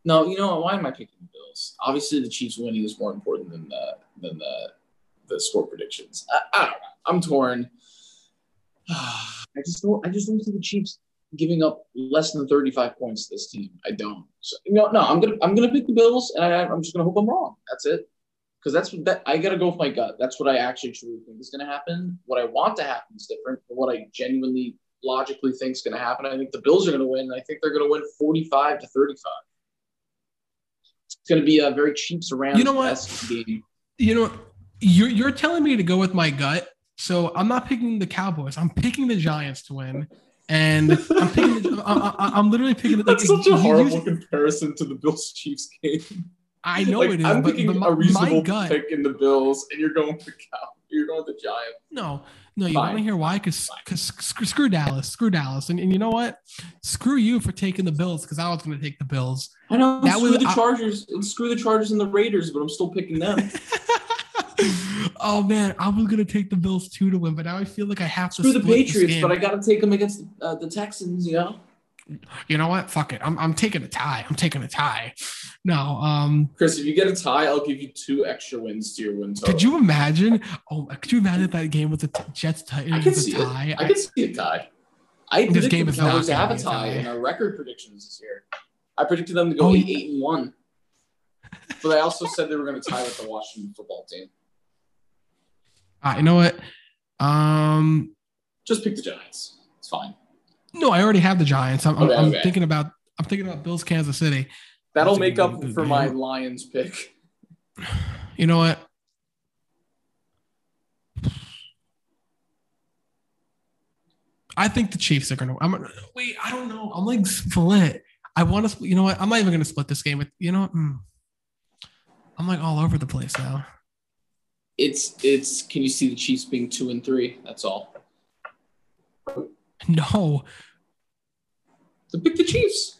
no, you know why am I picking the Bills? Obviously, the Chiefs winning is more important than the than the the score predictions. I, I don't know. I'm torn. I just don't. I just don't see the Chiefs giving up less than 35 points to this team. I don't. So, you know, no, I'm gonna I'm gonna pick the Bills, and I, I'm just gonna hope I'm wrong. That's it. Because that's what that I gotta go with my gut. That's what I actually truly think is gonna happen. What I want to happen is different, but what I genuinely logically think is gonna happen. I think the Bills are gonna win. I think they're gonna win 45 to 35. It's gonna be a very cheap surround. You know what? Game. You know, you're you're telling me to go with my gut. So I'm not picking the Cowboys. I'm picking the Giants to win and I'm picking. The, I, am literally picking. That's like, such a horrible comparison to the Bills Chiefs game. I know like, it is. I'm but, picking but my, a reasonable pick in the Bills, and you're going with the Cow. You're going with the Giants. No, no, you want to hear why? Because because screw Dallas, screw Dallas, and, and you know what? Screw you for taking the Bills because I was going to take the Bills. I know. That screw was, the Chargers I, and screw the Chargers and the Raiders, but I'm still picking them. oh man, I was gonna take the Bills too to win, but now I feel like I have to. Screw the Patriots, but I gotta take them against uh, the Texans. You know. You know what? Fuck it. I'm, I'm taking a tie. I'm taking a tie. No, um, Chris, if you get a tie, I'll give you two extra wins to your win total. Could you imagine? Oh, could you imagine that game with the Jets Titans? I can see a tie. I, I can see a tie. I this game is not to have a tie in our record predictions this year. I predicted them to go oh, eight, eight and one, but I also said they were going to tie with the Washington football team. Uh, you know what? Um, just pick the Giants. It's fine. No, I already have the Giants. I'm, okay, I'm okay. thinking about I'm thinking about Bills, Kansas City. That'll make up for game. my Lions pick. You know what? I think the Chiefs are gonna. I'm wait. I don't know. I'm like split. I want to. You know what? I'm not even gonna split this game with. You know what? Mm. I'm like all over the place now it's it's can you see the Chiefs being two and three? That's all. No. To pick the Chiefs.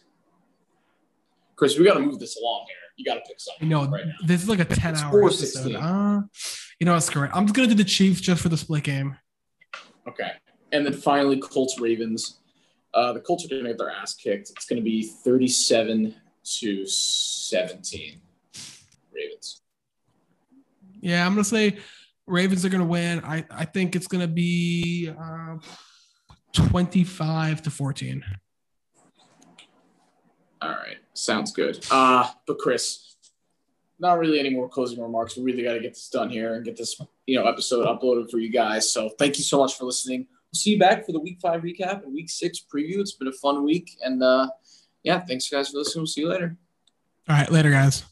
Chris, we got to move this along here. You got to pick something. No, right now. this is like a ten it's hour episode. Uh, you know what? Screw it. I'm just gonna do the Chiefs just for the split game. Okay, and then finally Colts Ravens. Uh, the Colts are gonna get their ass kicked. It's gonna be 37 to 17. Ravens. Yeah, I'm gonna say Ravens are gonna win. I I think it's gonna be uh, 25 to 14. All right, sounds good. Uh, but Chris, not really any more closing remarks. We really got to get this done here and get this you know episode uploaded for you guys. So thank you so much for listening. We'll see you back for the week five recap and week six preview. It's been a fun week, and uh, yeah, thanks guys for listening. We'll see you later. All right, later, guys.